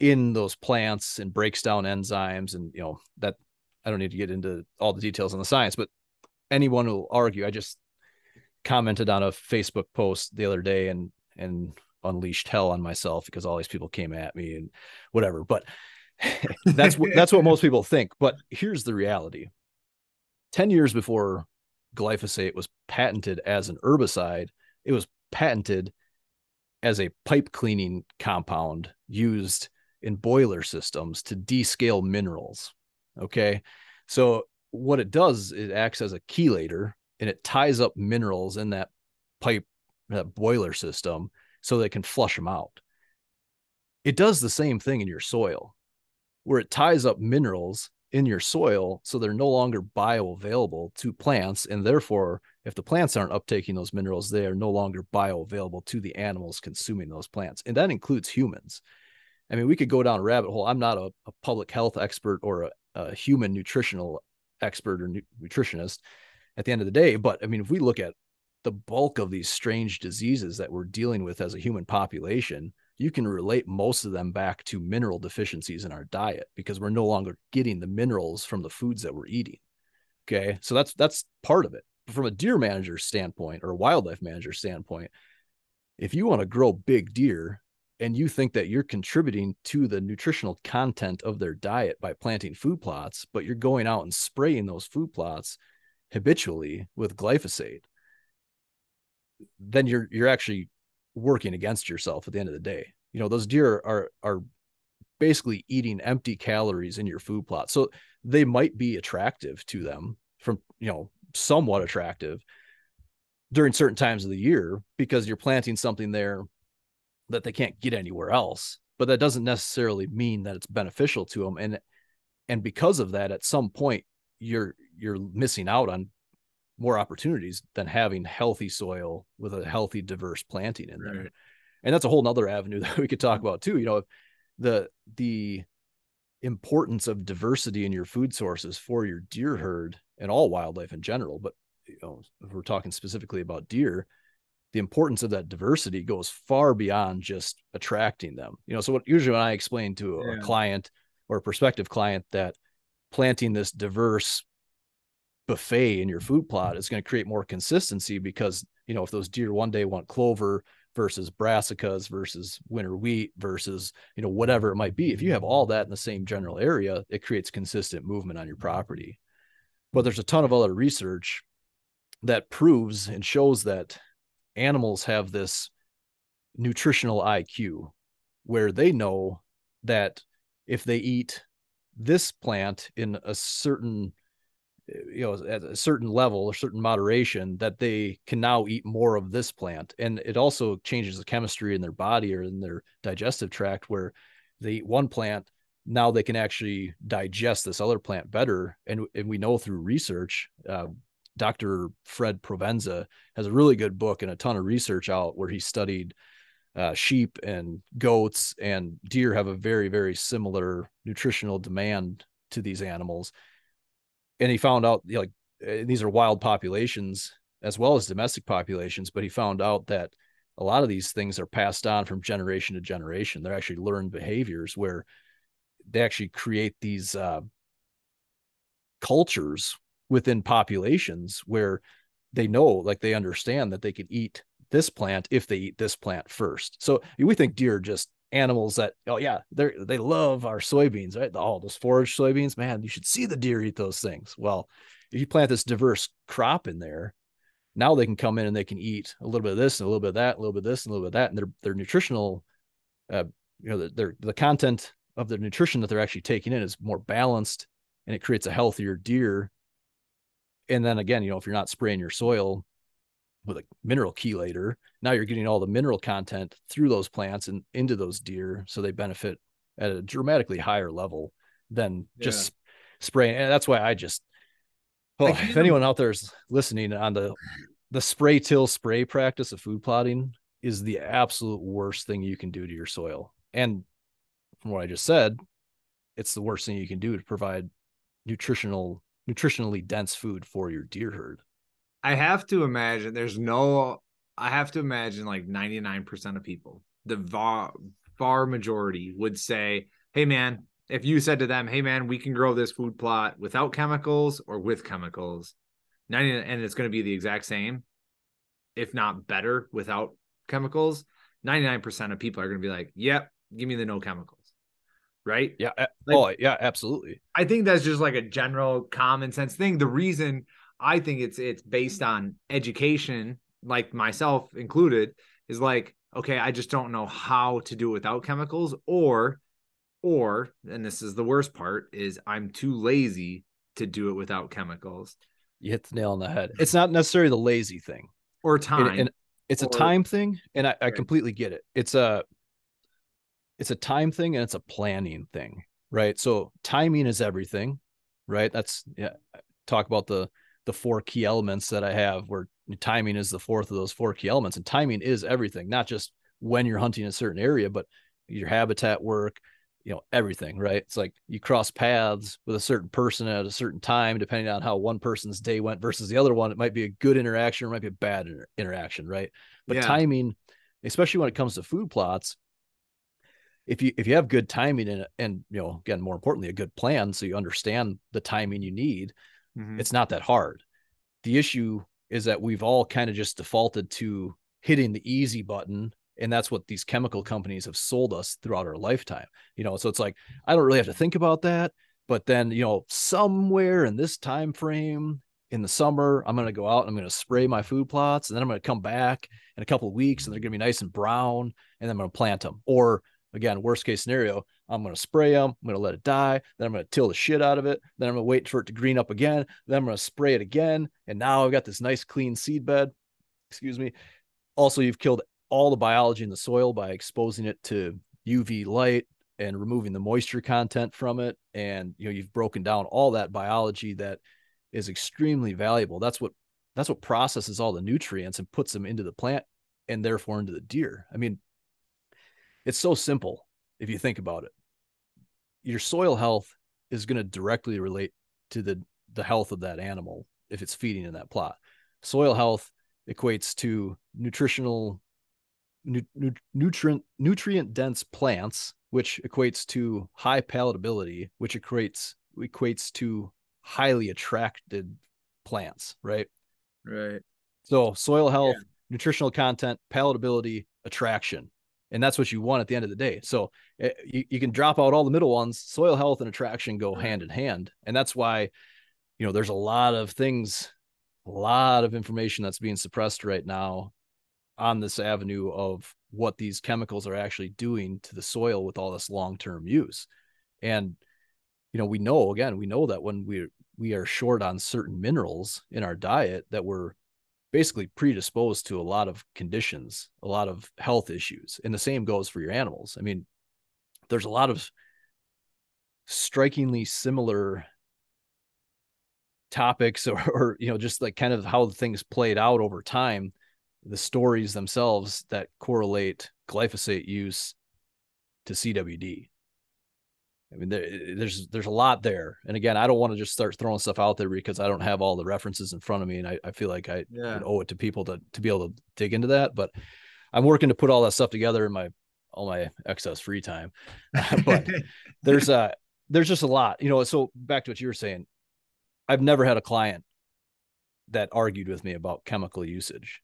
in those plants and breaks down enzymes and you know that i don't need to get into all the details on the science but anyone will argue. I just commented on a facebook post the other day and and unleashed hell on myself because all these people came at me and whatever but that's what that's what most people think. But here's the reality 10 years before glyphosate was patented as an herbicide, it was patented as a pipe cleaning compound used in boiler systems to descale minerals. Okay. So, what it does, is it acts as a chelator and it ties up minerals in that pipe, that boiler system so they can flush them out. It does the same thing in your soil where it ties up minerals in your soil so they're no longer bioavailable to plants and therefore if the plants aren't uptaking those minerals they are no longer bioavailable to the animals consuming those plants and that includes humans. I mean we could go down a rabbit hole. I'm not a, a public health expert or a, a human nutritional expert or nu- nutritionist at the end of the day but i mean if we look at the bulk of these strange diseases that we're dealing with as a human population you can relate most of them back to mineral deficiencies in our diet because we're no longer getting the minerals from the foods that we're eating. Okay. So that's that's part of it. From a deer manager standpoint or a wildlife manager standpoint, if you want to grow big deer and you think that you're contributing to the nutritional content of their diet by planting food plots, but you're going out and spraying those food plots habitually with glyphosate, then you're you're actually working against yourself at the end of the day. you know those deer are are basically eating empty calories in your food plot. So they might be attractive to them from you know somewhat attractive during certain times of the year because you're planting something there that they can't get anywhere else. But that doesn't necessarily mean that it's beneficial to them and and because of that at some point you're you're missing out on more opportunities than having healthy soil with a healthy diverse planting in there right. and that's a whole nother avenue that we could talk about too you know the the importance of diversity in your food sources for your deer herd and all wildlife in general but you know if we're talking specifically about deer the importance of that diversity goes far beyond just attracting them you know so what usually when i explain to a, yeah. a client or a prospective client that planting this diverse buffet in your food plot is going to create more consistency because you know if those deer one day want clover versus brassicas versus winter wheat versus you know whatever it might be if you have all that in the same general area it creates consistent movement on your property. But there's a ton of other research that proves and shows that animals have this nutritional IQ where they know that if they eat this plant in a certain you know at a certain level or certain moderation that they can now eat more of this plant. And it also changes the chemistry in their body or in their digestive tract where they eat one plant now they can actually digest this other plant better. And, and we know through research uh, dr fred provenza has a really good book and a ton of research out where he studied uh, sheep and goats and deer have a very very similar nutritional demand to these animals and he found out like these are wild populations as well as domestic populations but he found out that a lot of these things are passed on from generation to generation. They're actually learned behaviors where they actually create these uh, cultures within populations where they know like they understand that they could eat this plant if they eat this plant first. So we think deer are just animals that oh yeah they they love our soybeans right? All those forage soybeans man you should see the deer eat those things. Well if you plant this diverse crop in there now they can come in and they can eat a little bit of this and a little bit of that a little bit of this and a little bit of that and their their nutritional uh you know their the content of the nutrition that they're actually taking in is more balanced and it creates a healthier deer. And then again you know if you're not spraying your soil with a mineral chelator. Now you're getting all the mineral content through those plants and into those deer, so they benefit at a dramatically higher level than yeah. just spraying. And that's why I just, well, if anyone out there is listening on the the spray till spray practice of food plotting is the absolute worst thing you can do to your soil. And from what I just said, it's the worst thing you can do to provide nutritional nutritionally dense food for your deer herd. I have to imagine there's no I have to imagine like 99% of people, the far, far majority would say, Hey man, if you said to them, Hey man, we can grow this food plot without chemicals or with chemicals, 90 and it's going to be the exact same, if not better without chemicals, 99% of people are going to be like, Yep, give me the no chemicals. Right? Yeah. Like, oh, yeah, absolutely. I think that's just like a general common sense thing. The reason I think it's it's based mm-hmm. on education, like myself included, is like, okay, I just don't know how to do it without chemicals, or or, and this is the worst part, is I'm too lazy to do it without chemicals. You hit the nail on the head. Mm-hmm. It's not necessarily the lazy thing. Or time. And, and it's or, a time thing, and I, I completely get it. It's a it's a time thing and it's a planning thing, right? So timing is everything, right? That's yeah. Talk about the the four key elements that I have, where timing is the fourth of those four key elements. And timing is everything, not just when you're hunting a certain area, but your habitat work, you know, everything, right? It's like you cross paths with a certain person at a certain time, depending on how one person's day went versus the other one. It might be a good interaction or might be a bad inter- interaction, right? But yeah. timing, especially when it comes to food plots, if you if you have good timing and and you know again more importantly a good plan so you understand the timing you need Mm-hmm. It's not that hard. The issue is that we've all kind of just defaulted to hitting the easy button and that's what these chemical companies have sold us throughout our lifetime you know so it's like i don't really have to think about that but then you know somewhere in this time frame in the summer, I'm going to go out and I'm going to spray my food plots, and then I'm going to come back in a couple of weeks, and they're going to be nice and brown, and then I'm going to plant them. Or again, worst case scenario, I'm going to spray them, I'm going to let it die, then I'm going to till the shit out of it, then I'm going to wait for it to green up again, then I'm going to spray it again, and now I've got this nice clean seed bed. Excuse me. Also, you've killed all the biology in the soil by exposing it to UV light and removing the moisture content from it, and you know you've broken down all that biology that is extremely valuable. That's what that's what processes all the nutrients and puts them into the plant and therefore into the deer. I mean, it's so simple if you think about it. Your soil health is going to directly relate to the the health of that animal if it's feeding in that plot. Soil health equates to nutritional nu- nu- nutrient nutrient dense plants which equates to high palatability which equates equates to highly attracted plants, right? Right. So soil health, yeah. nutritional content, palatability, attraction. And that's what you want at the end of the day. So it, eh, you, you can drop out all the middle ones. Soil health and attraction go hand in hand. And that's why, you know, there's a lot of things, a lot of information that's being suppressed right now on this avenue of what these chemicals are actually doing to the soil with all this long-term use. And you know, we know again, we know that when we we are short on certain minerals in our diet that we're basically predisposed to a lot of conditions, a lot of health issues. And the same goes for your animals. I mean, there's a lot of strikingly similar topics or, or you know just like kind of how things played out over time the stories themselves that correlate glyphosate use to CWD I mean, there, there's there's a lot there, and again, I don't want to just start throwing stuff out there because I don't have all the references in front of me, and I, I feel like I yeah. owe it to people to to be able to dig into that. But I'm working to put all that stuff together in my all my excess free time. but there's uh there's just a lot, you know. So back to what you were saying, I've never had a client that argued with me about chemical usage.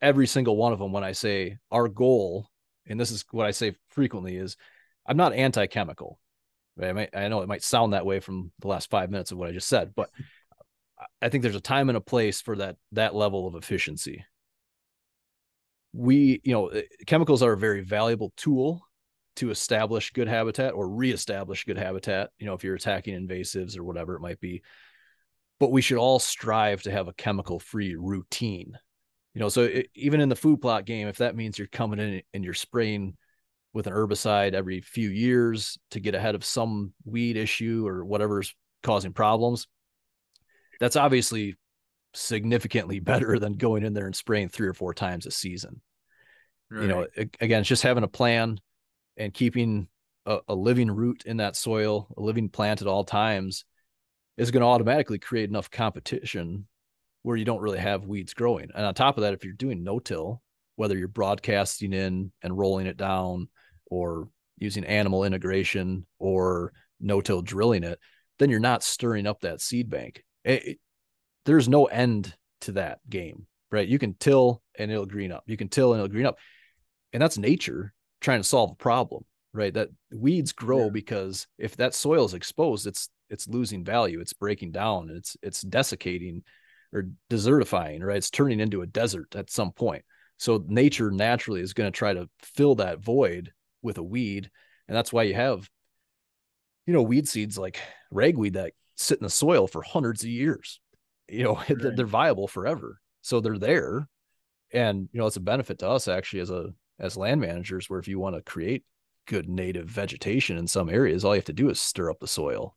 Every single one of them, when I say our goal, and this is what I say frequently, is I'm not anti-chemical. I, might, I know it might sound that way from the last five minutes of what I just said, but I think there's a time and a place for that that level of efficiency. We, you know, eh, chemicals are a very valuable tool to establish good habitat or reestablish good habitat. You know, if you're attacking invasives or whatever it might be, but we should all strive to have a chemical-free routine. You know, so it, even in the food plot game, if that means you're coming in and you're spraying with an herbicide every few years to get ahead of some weed issue or whatever's causing problems. That's obviously significantly better than going in there and spraying three or four times a season. Right. You know, again, it's just having a plan and keeping a, a living root in that soil, a living plant at all times is going to automatically create enough competition where you don't really have weeds growing. And on top of that, if you're doing no till, whether you're broadcasting in and rolling it down or using animal integration or no-till drilling it, then you're not stirring up that seed bank. It, it, there's no end to that game, right? You can till and it'll green up. You can till and it'll green up. And that's nature trying to solve a problem, right? That weeds grow yeah. because if that soil is exposed, it's it's losing value, it's breaking down, it's it's desiccating or desertifying, right? It's turning into a desert at some point. So nature naturally is going to try to fill that void with a weed. And that's why you have, you know, weed seeds like ragweed that sit in the soil for hundreds of years. You know, right. they're viable forever. So they're there. And, you know, it's a benefit to us actually as a as land managers, where if you want to create good native vegetation in some areas, all you have to do is stir up the soil.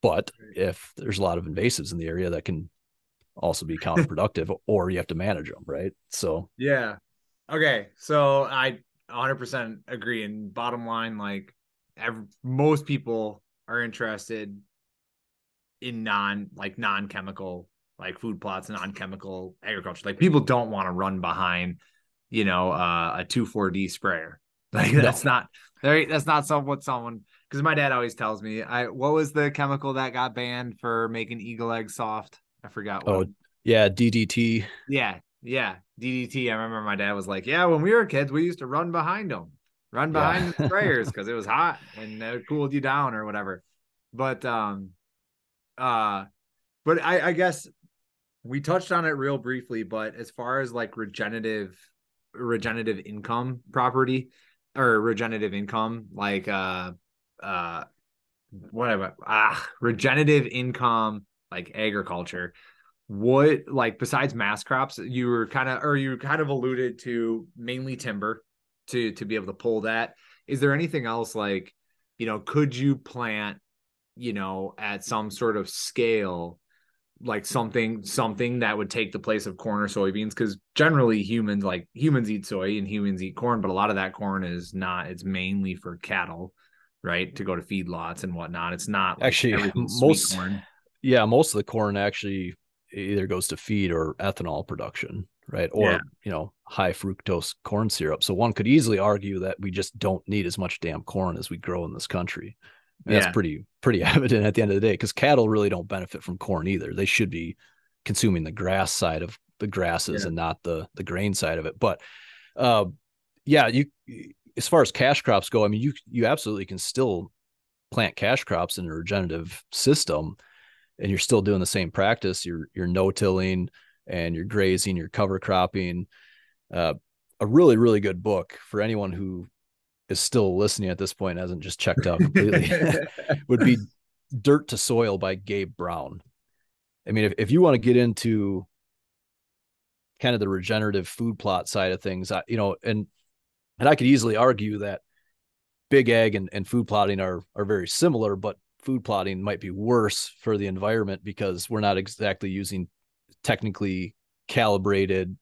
But if there's a lot of invasives in the area that can also be counterproductive or you have to manage them, right? So yeah. Okay. So I 100% agree. And bottom line, like every, most people are interested in non like non-chemical like food plots and non-chemical agriculture. Like people don't want to run behind, you know, uh, a 2,4-D sprayer. Like that's no. not that's not some what someone because my dad always tells me I what was the chemical that got banned for making eagle eggs soft? I forgot. What. Oh yeah, DDT. Yeah, yeah, DDT. I remember my dad was like, "Yeah, when we were kids, we used to run behind them, run behind yeah. the sprayers because it was hot and it cooled you down or whatever." But um, uh, but I, I guess we touched on it real briefly, but as far as like regenerative regenerative income property or regenerative income, like uh uh whatever ah regenerative income like agriculture what like besides mass crops you were kind of or you kind of alluded to mainly timber to to be able to pull that. Is there anything else like you know could you plant you know at some sort of scale like something something that would take the place of corn or soybeans? Because generally humans like humans eat soy and humans eat corn but a lot of that corn is not it's mainly for cattle right to go to feedlots and whatnot. It's not like actually most corn. yeah most of the corn actually either goes to feed or ethanol production right or yeah. you know high fructose corn syrup so one could easily argue that we just don't need as much damn corn as we grow in this country yeah. that's pretty pretty evident at the end of the day because cattle really don't benefit from corn either they should be consuming the grass side of the grasses yeah. and not the the grain side of it but uh yeah you as far as cash crops go i mean you you absolutely can still plant cash crops in a regenerative system and you're still doing the same practice you're you're no-tilling and you're grazing you're cover cropping uh, a really really good book for anyone who is still listening at this point hasn't just checked out completely would be dirt to soil by gabe brown. I mean if, if you want to get into kind of the regenerative food plot side of things I, you know and and i could easily argue that big ag and, and food plotting are are very similar but food plotting might be worse for the environment because we're not exactly using technically calibrated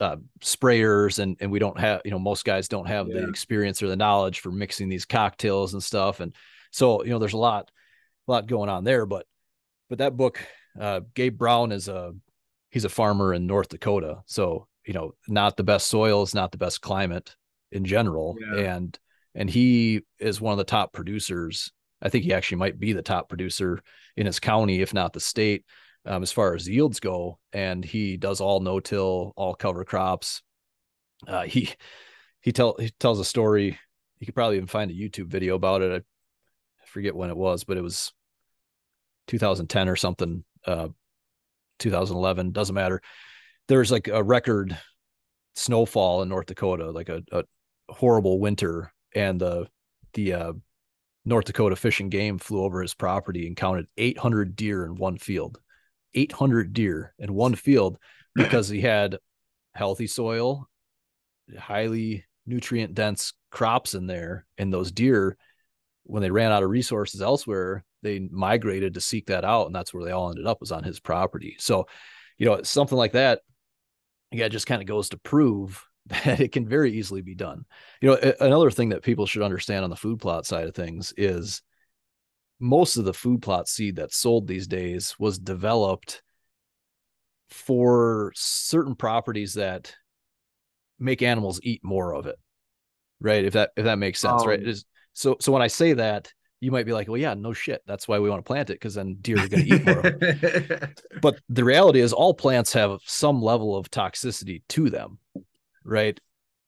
uh, sprayers and and we don't have you know most guys don't have yeah. the experience or the knowledge for mixing these cocktails and stuff and so you know there's a lot a lot going on there but but that book uh, Gabe Brown is a he's a farmer in North Dakota so you know not the best soils not the best climate in general yeah. and and he is one of the top producers I think he actually might be the top producer in his county, if not the state, um, as far as yields go. And he does all no-till, all cover crops. Uh, he he tell he tells a story. You could probably even find a YouTube video about it. I forget when it was, but it was 2010 or something. Uh, 2011 doesn't matter. There's like a record snowfall in North Dakota, like a, a horrible winter, and the the uh, North Dakota Fish and Game flew over his property and counted 800 deer in one field. 800 deer in one field because he had healthy soil, highly nutrient dense crops in there. And those deer, when they ran out of resources elsewhere, they migrated to seek that out. And that's where they all ended up was on his property. So, you know, something like that, yeah, just kind of goes to prove that it can very easily be done. You know, another thing that people should understand on the food plot side of things is most of the food plot seed that's sold these days was developed for certain properties that make animals eat more of it. Right? If that if that makes sense, um, right? It is so so when I say that, you might be like, well, yeah, no shit. That's why we want to plant it because then deer are going to eat more of it. but the reality is, all plants have some level of toxicity to them right?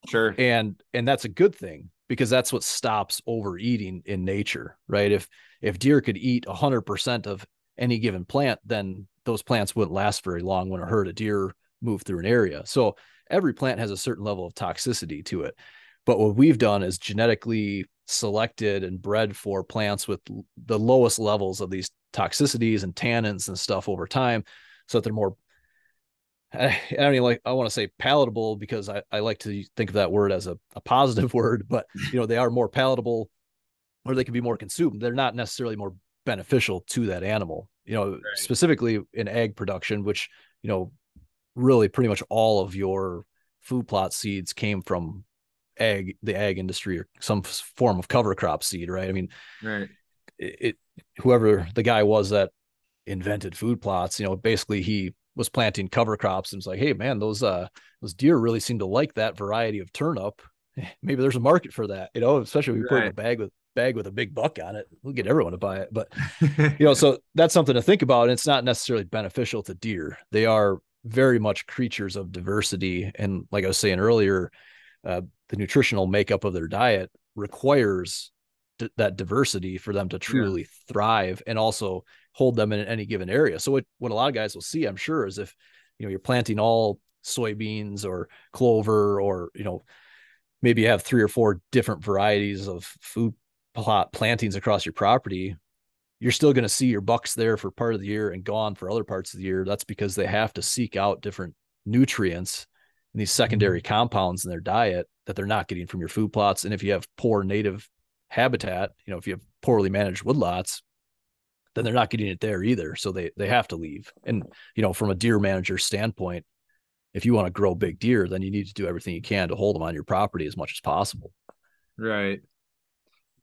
Sure. And and that's a good thing because that's what stops overeating in nature right? If if deer could eat 100% of any given plant then those plants wouldn't last very long when a herd of deer move through an area. So every plant has a certain level of toxicity to it. But what we've done is genetically selected and bred for plants with the lowest levels of these toxicities and tannins and stuff over time so that they're more I don't even like I want to say palatable because I, I like to think of that word as a, a positive word, but you know, they are more palatable or they can be more consumed. They're not necessarily more beneficial to that animal. You know, right. specifically in ag production, which, you know, really pretty much all of your food plot seeds came from ag, the ag industry or some form of cover crop seed, right? I mean, right. It, it whoever the guy was that invented food plots, you know, basically he was planting cover crops and was like, hey man, those uh those deer really seem to like that variety of turnip. Maybe there's a market for that, you know, especially if we right. put in a bag with bag with a big buck on it. We'll get everyone to buy it. But you know, so that's something to think about. And it's not necessarily beneficial to deer. They are very much creatures of diversity. And like I was saying earlier, uh, the nutritional makeup of their diet requires d- that diversity for them to truly yeah. thrive and also hold them in any given area. So what, what a lot of guys will see, I'm sure, is if you know you're planting all soybeans or clover or you know maybe you have three or four different varieties of food plot plantings across your property you're still going to see your bucks there for part of the year and gone for other parts of the year that's because they have to seek out different nutrients and these secondary mm-hmm. compounds in their diet that they're not getting from your food plots and if you have poor native habitat you know if you have poorly managed woodlots then they're not getting it there either so they they have to leave and you know from a deer manager standpoint if you want to grow big deer, then you need to do everything you can to hold them on your property as much as possible. Right.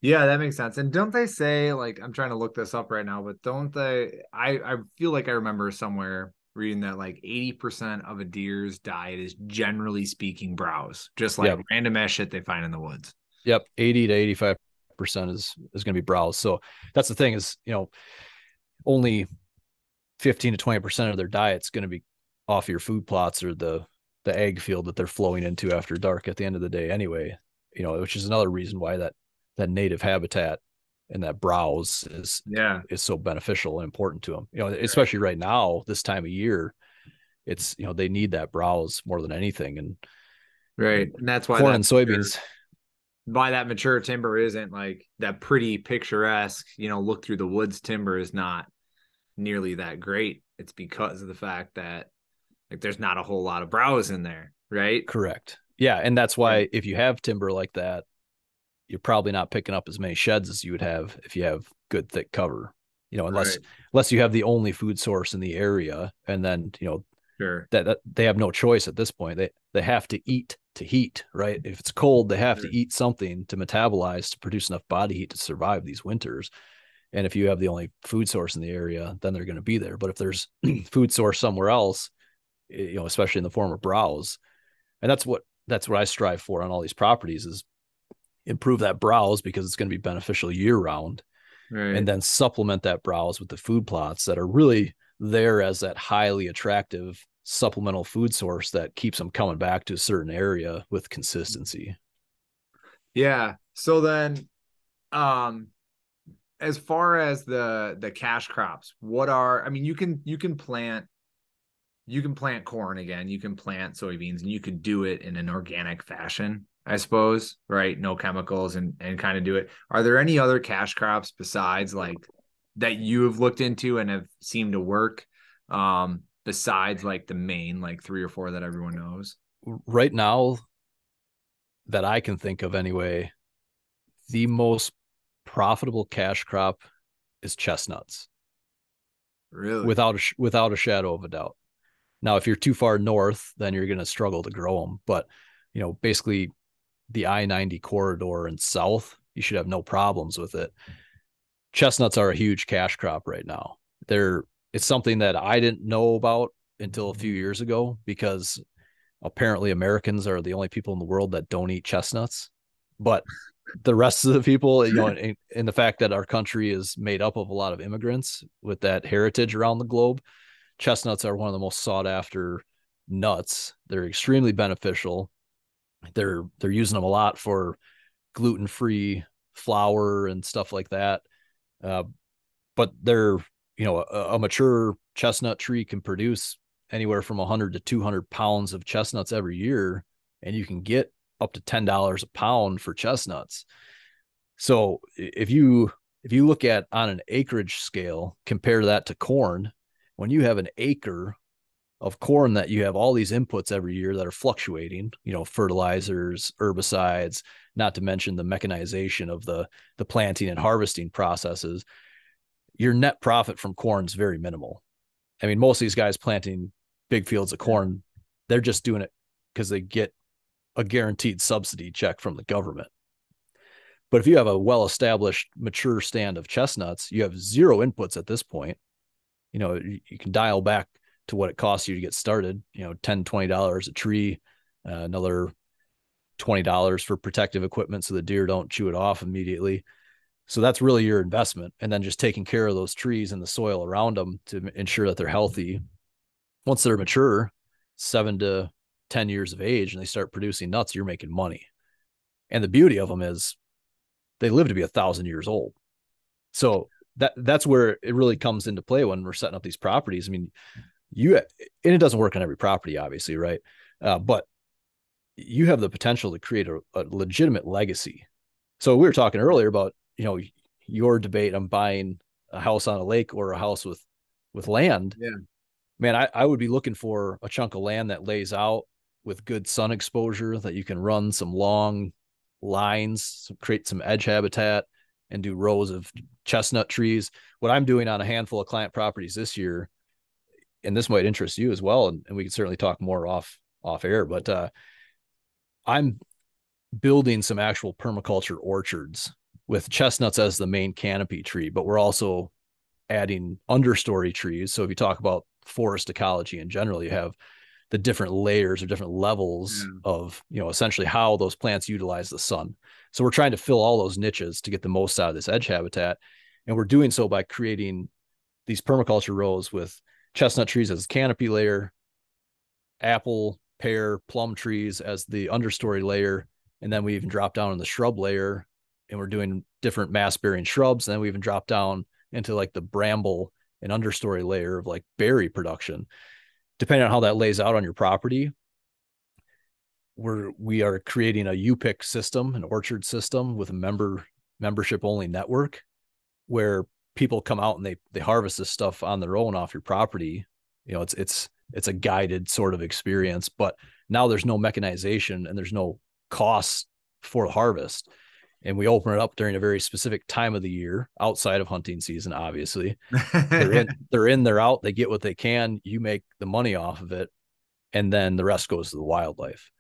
Yeah, that makes sense. And don't they say like I'm trying to look this up right now, but don't they I I feel like I remember somewhere reading that like 80% of a deer's diet is generally speaking browse, just like yep. random ass shit they find in the woods. Yep, 80 to 85 percent is is going to be browse. So that's the thing is, you know, only 15 to 20 percent of their diet's going to be off your food plots or the the ag field that they're flowing into after dark at the end of the day anyway you know which is another reason why that that native habitat and that browse is yeah. is so beneficial and important to them you know especially right now this time of year it's you know they need that browse more than anything and right. And that's why corn and soybeans why that mature timber isn't like that pretty picturesque you know look through the woods timber is not nearly that great it's because of the fact that like there's not a whole lot of browse in there, right? Correct. Yeah, and that's why if you have timber like that, you're probably not picking up as many sheds as you would have if you have good thick cover. You know, unless right. unless you have the only food source in the area, and then you know sure that, that they have no choice at this point. They they have to eat to heat, right? If it's cold, they have sure. to eat something to metabolize to produce enough body heat to survive these winters. And if you have the only food source in the area, then they're going to be there. But if there's food source somewhere else, eh, you know, especially in the form of browse. And that's what that's what I strive for on all these properties is improve that browse because it's going to be beneficial year round. Right. And then supplement that browse with the food plots that are really there as that highly attractive supplemental food source that keeps them coming back to a certain area with consistency. Yeah. So then um as far as the the cash crops, what are I mean you can you can plant you can plant corn again, you can plant soybeans, and you could do it in an organic fashion, I suppose, right? No chemicals and and kind of do it. Are there any other cash crops besides like that you have looked into and have seemed to work? Um, besides like the main like three or four that everyone knows? Right now, that I can think of anyway, the most profitable cash crop is chestnuts. Really? Without a without a shadow of a doubt. Now, if you're too far north, then you're going to struggle to grow them. But, you know, basically the I 90 corridor and south, you should have no problems with it. Chestnuts are a huge cash crop right now. They're, it's something that I didn't know about until a mm-hmm. few years ago because apparently Americans are the only people in the world that don't eat chestnuts. But the rest of the people, you know, in, in, the fact that our country is made up of a lot of immigrants with that heritage around the globe, chestnuts are one of the most sought after nuts. They're extremely beneficial. They're they're using them a lot for gluten free flour and stuff like that. Uh, but they're you know a, a, mature chestnut tree can produce anywhere from 100 to 200 pounds of chestnuts every year, and you can get up to ten dollars a pound for chestnuts. So if you if you look at on an acreage scale, compare that to corn, when you have an acre of corn that you have all these inputs every year that are fluctuating, you know, fertilizers, herbicides, not to mention the mechanization of the the planting and harvesting processes, your net profit from corn is very minimal. I mean, most of these guys planting big fields of corn, they're just doing it because they get a guaranteed subsidy check from the government. But if you have a well-established mature stand of chestnuts, you have zero inputs at this point you know you can dial back to what it costs you to get started you know 10 20 dollars a tree uh, another twenty dollars for protective equipment so the deer don't chew it off immediately. So that's really your investment. And then just taking care of those trees and the soil around them to ensure that they're healthy. Once they're mature seven to 10 years of age and they start producing nuts you're making money. And the beauty of them is they live to be a thousand years old. So that that's where it really comes into play when we're setting up these properties. I mean, you and it doesn't work on every property, obviously, right? Uh, but you have the potential to create a, a legitimate legacy. So we were talking earlier about you know your debate on buying a house on a lake or a house with with land. Yeah. Man, I, I would be looking for a chunk of land that lays out with good sun exposure that you can run some long lines, create some edge habitat and do rows of chestnut trees. What I'm doing on a handful of client properties this year, and this might interest you as well, and, and we can certainly talk more off off air, but uh, I'm building some actual permaculture orchards with chestnuts as the main canopy tree, but we're also adding understory trees. So if you talk about forest ecology in general, you have the different layers or different levels yeah. of, you know, essentially how those plants utilize the sun. So we're trying to fill all those niches to get the most out of this edge habitat. And we're doing so by creating these permaculture rows with chestnut trees as canopy layer, apple, pear, plum trees as the understory layer. And then we even drop down in the shrub layer and we're doing different mass bearing shrubs. And then we even drop down into like the bramble and understory layer of like berry production. Depending on how that lays out on your property, we're we are creating a U-pick system, an orchard system with a member membership only network where people come out and they they harvest this stuff on their own off your property. You know, it's it's it's a guided sort of experience, but now there's no mechanization and there's no costs for the harvest and we open it up during a very specific time of the year outside of hunting season obviously they're in they're in they're out they get what they can you make the money off of it and then the rest goes to the wildlife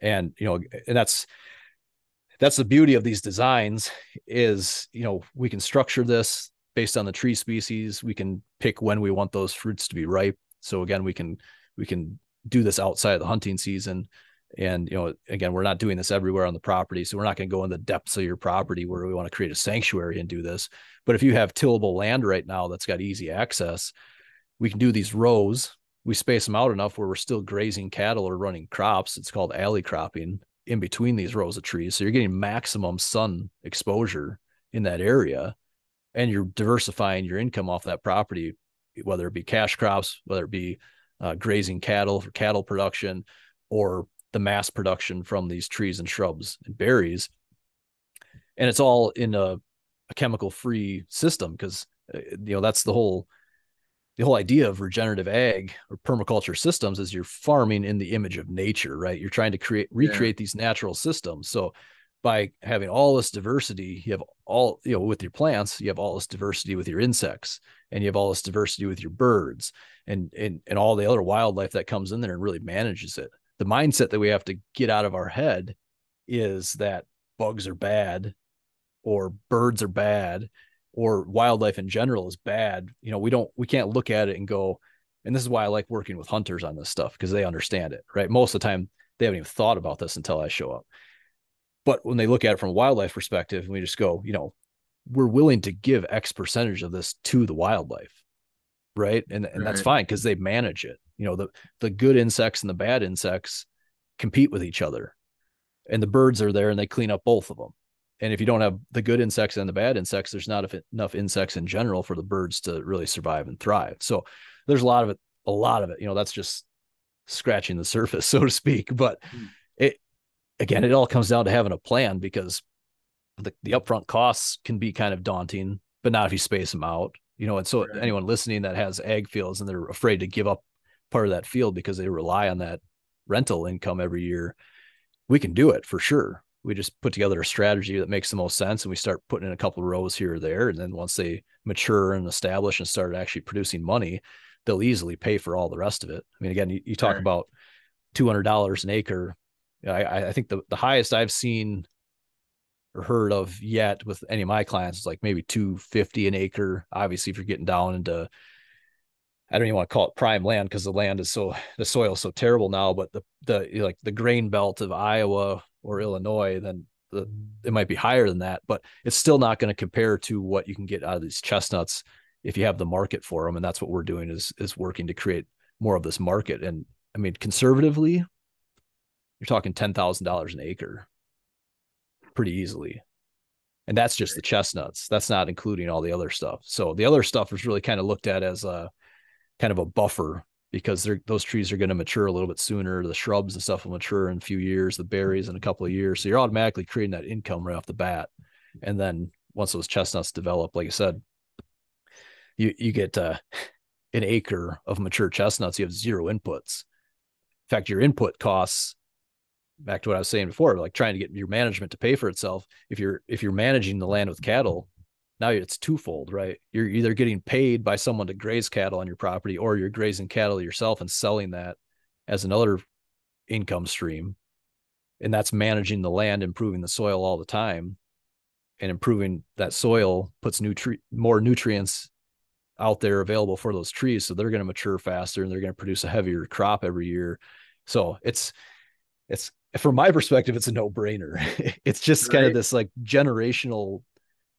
and you know and that's that's the beauty of these designs is you know we can structure this based on the tree species we can pick when we want those fruits to be ripe so again we can we can do this outside of the hunting season and you know, again, we're not doing this everywhere on the property, so we're not going to go in the depths of your property where we want to create a sanctuary and do this. But if you have tillable land right now that's got easy access, we can do these rows. We space them out enough where we're still grazing cattle or running crops. It's called alley cropping in between these rows of trees. So you're getting maximum sun exposure in that area and you're diversifying your income off that property, whether it be cash crops, whether it be uh, grazing cattle for cattle production or the mass production from these trees and shrubs and berries. And it's all in a, a chemical free system because uh, you know that's the whole the whole idea of regenerative ag or permaculture systems is you're farming in the image of nature right? You're trying to create recreate yeah. these natural systems. So by having all this diversity you have all you know with your plants you have all this diversity with your insects and you have all this diversity with your birds and and and all the other wildlife that comes in there and really manages it. The mindset that we have to get out of our head is that bugs are bad or birds are bad or wildlife in general is bad. You know we don't we can't look at it and go and this is why i like working with hunters on this stuff because they understand it right? Most of the time they haven't even thought about this until i show up but when they look at it from a wildlife perspective and we just go you know we're willing to give x percentage of this to the wildlife right and, and right. that's fine because they manage it you know the the good insects and the bad insects compete with each other and the birds are there and they clean up both of them and if you don't have the good insects and the bad insects there's not enough insects in general for the birds to really survive and thrive so there's a lot of it a lot of it you know that's just scratching the surface so to speak but mm. it again it all comes down to having a plan because the, the upfront costs can be kind of daunting but not if you space them out you know and so right. anyone listening that has ag fields and they're afraid to give up part of that field because they rely on that rental income every year, we can do it for sure. We just put together a strategy that makes the most sense and we start putting in a couple of rows here or there. And then once they mature and establish and start actually producing money, they'll easily pay for all the rest of it. I mean, again, you, you talk sure. about $200 an acre. I, I think the, the highest I've seen or heard of yet with any of my clients is like maybe 250 an acre. Obviously, if you're getting down into I don't even want to call it prime land because the land is so the soil is so terrible now. But the the like the grain belt of Iowa or Illinois, then the, it might be higher than that, but it's still not going to compare to what you can get out of these chestnuts if you have the market for them. And that's what we're doing is is working to create more of this market. And I mean, conservatively, you're talking ten thousand dollars an acre, pretty easily. and that's just the chestnuts. That's not including all the other stuff. So the other stuff is really kind of looked at as a kind of a buffer because those trees are going to mature a little bit sooner. The shrubs and stuff will mature in a few years, the berries in a couple of years. So you're automatically creating that income right off the bat. And then once those chestnuts develop, like I said, you you get uh, an acre of mature chestnuts. You have zero inputs. In fact, your input costs back to what I was saying before, like trying to get your management to pay for itself. If you're if you're managing the land with cattle, now it's twofold, right? You're either getting paid by someone to graze cattle on your property, or you're grazing cattle yourself and selling that as another income stream. And that's managing the land, improving the soil all the time, and improving that soil puts nutri- more nutrients out there available for those trees, so they're going to mature faster and they're going to produce a heavier crop every year. So it's it's from my perspective, it's a no brainer. it's just right. kind of this like generational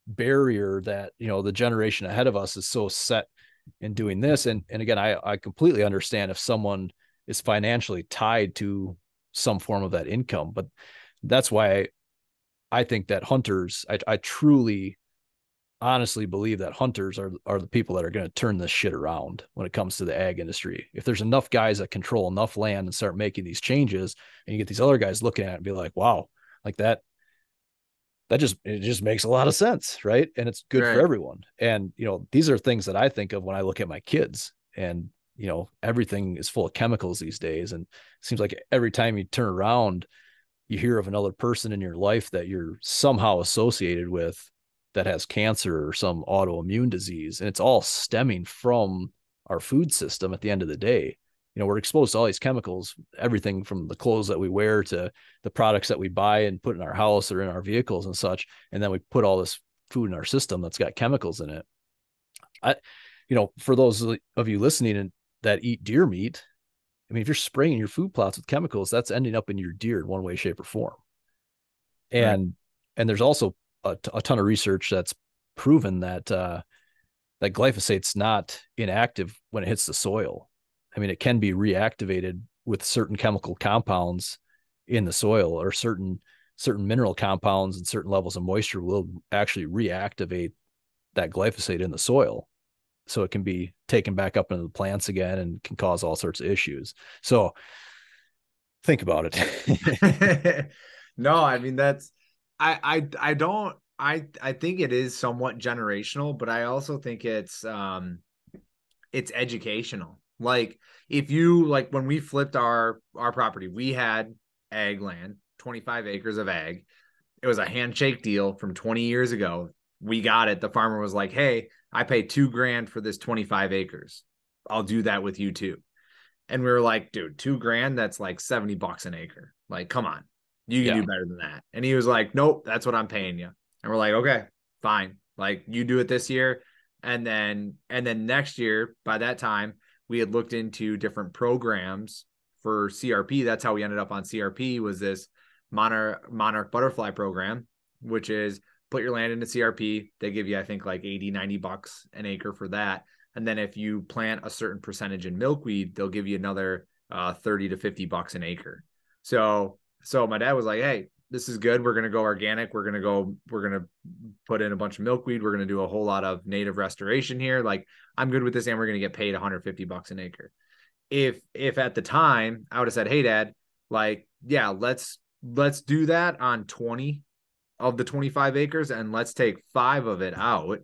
barrier that, you know, the generation ahead of us is so set in doing this. And, and again, I, I completely understand if someone is financially tied to some form of that income, but that's why I, I think that hunters, I, I truly honestly believe that hunters are are the people that are going to turn this shit around when it comes to the ag industry. If there's enough guys that control enough land and start making these changes, and you get these other guys looking at it and be like, "Wow, like that." That just it just makes a lot of sense, right? And it's good right. for everyone. And you know, these are things that I think of when I look at my kids. And you know, everything is full of chemicals these days, and it seems like every time you turn around, you hear of another person in your life that you're somehow associated with that has cancer or some autoimmune disease and it's all stemming from our food system at the end of the day. You know we're exposed to all these chemicals everything from the clothes that we wear to the products that we buy and put in our house or in our vehicles and such and then we put all this food in our system that's got chemicals in it. I you know for those of you listening and that eat deer meat i mean if you're spraying your food plots with chemicals that's ending up in your deer in one way shape or form. And right. and there's also a, a ton of research that's proven that uh, that glyphosate's not inactive when it hits the soil. I mean, it can be reactivated with certain chemical compounds in the soil or certain certain mineral compounds and certain levels of moisture will actually reactivate that glyphosate in the soil. So it can be taken back up into the plants again and can cause all sorts of issues. So think about it. No i mean that's I I I don't I I think it is somewhat generational, but I also think it's um it's educational. Like if you like when we flipped our our property, we had ag land, 25 acres of ag. It was a handshake deal from 20 years ago. We got it. The farmer was like, "Hey, I paid 2 grand for this 25 acres. I'll do that with you too." And we were like, "Dude, 2 grand, that's like 70 bucks an acre. Like, come on. You can yeah. do better than that. And he was like, Nope, that's what I'm paying you. And we're like, Okay, fine. Like you do it this year. And then and then next year, by that time, we had looked into different programs for CRP. That's how we ended up on CRP was this monarch monarch butterfly program, which is put your land into CRP. They give you, I think, like 80, 90 bucks an acre for that. And then if you plant a certain percentage in milkweed, they'll give you another uh, 30 to 50 bucks an acre. So so my dad was like, "Hey, this is good. We're gonna go organic. We're gonna go. We're gonna put in a bunch of milkweed. We're gonna do a whole lot of native restoration here. Like I'm good with this, and we're gonna get paid 150 bucks an acre. If if at the time I would have said, "Hey, Dad, like yeah, let's let's do that on 20 of the 25 acres, and let's take five of it out."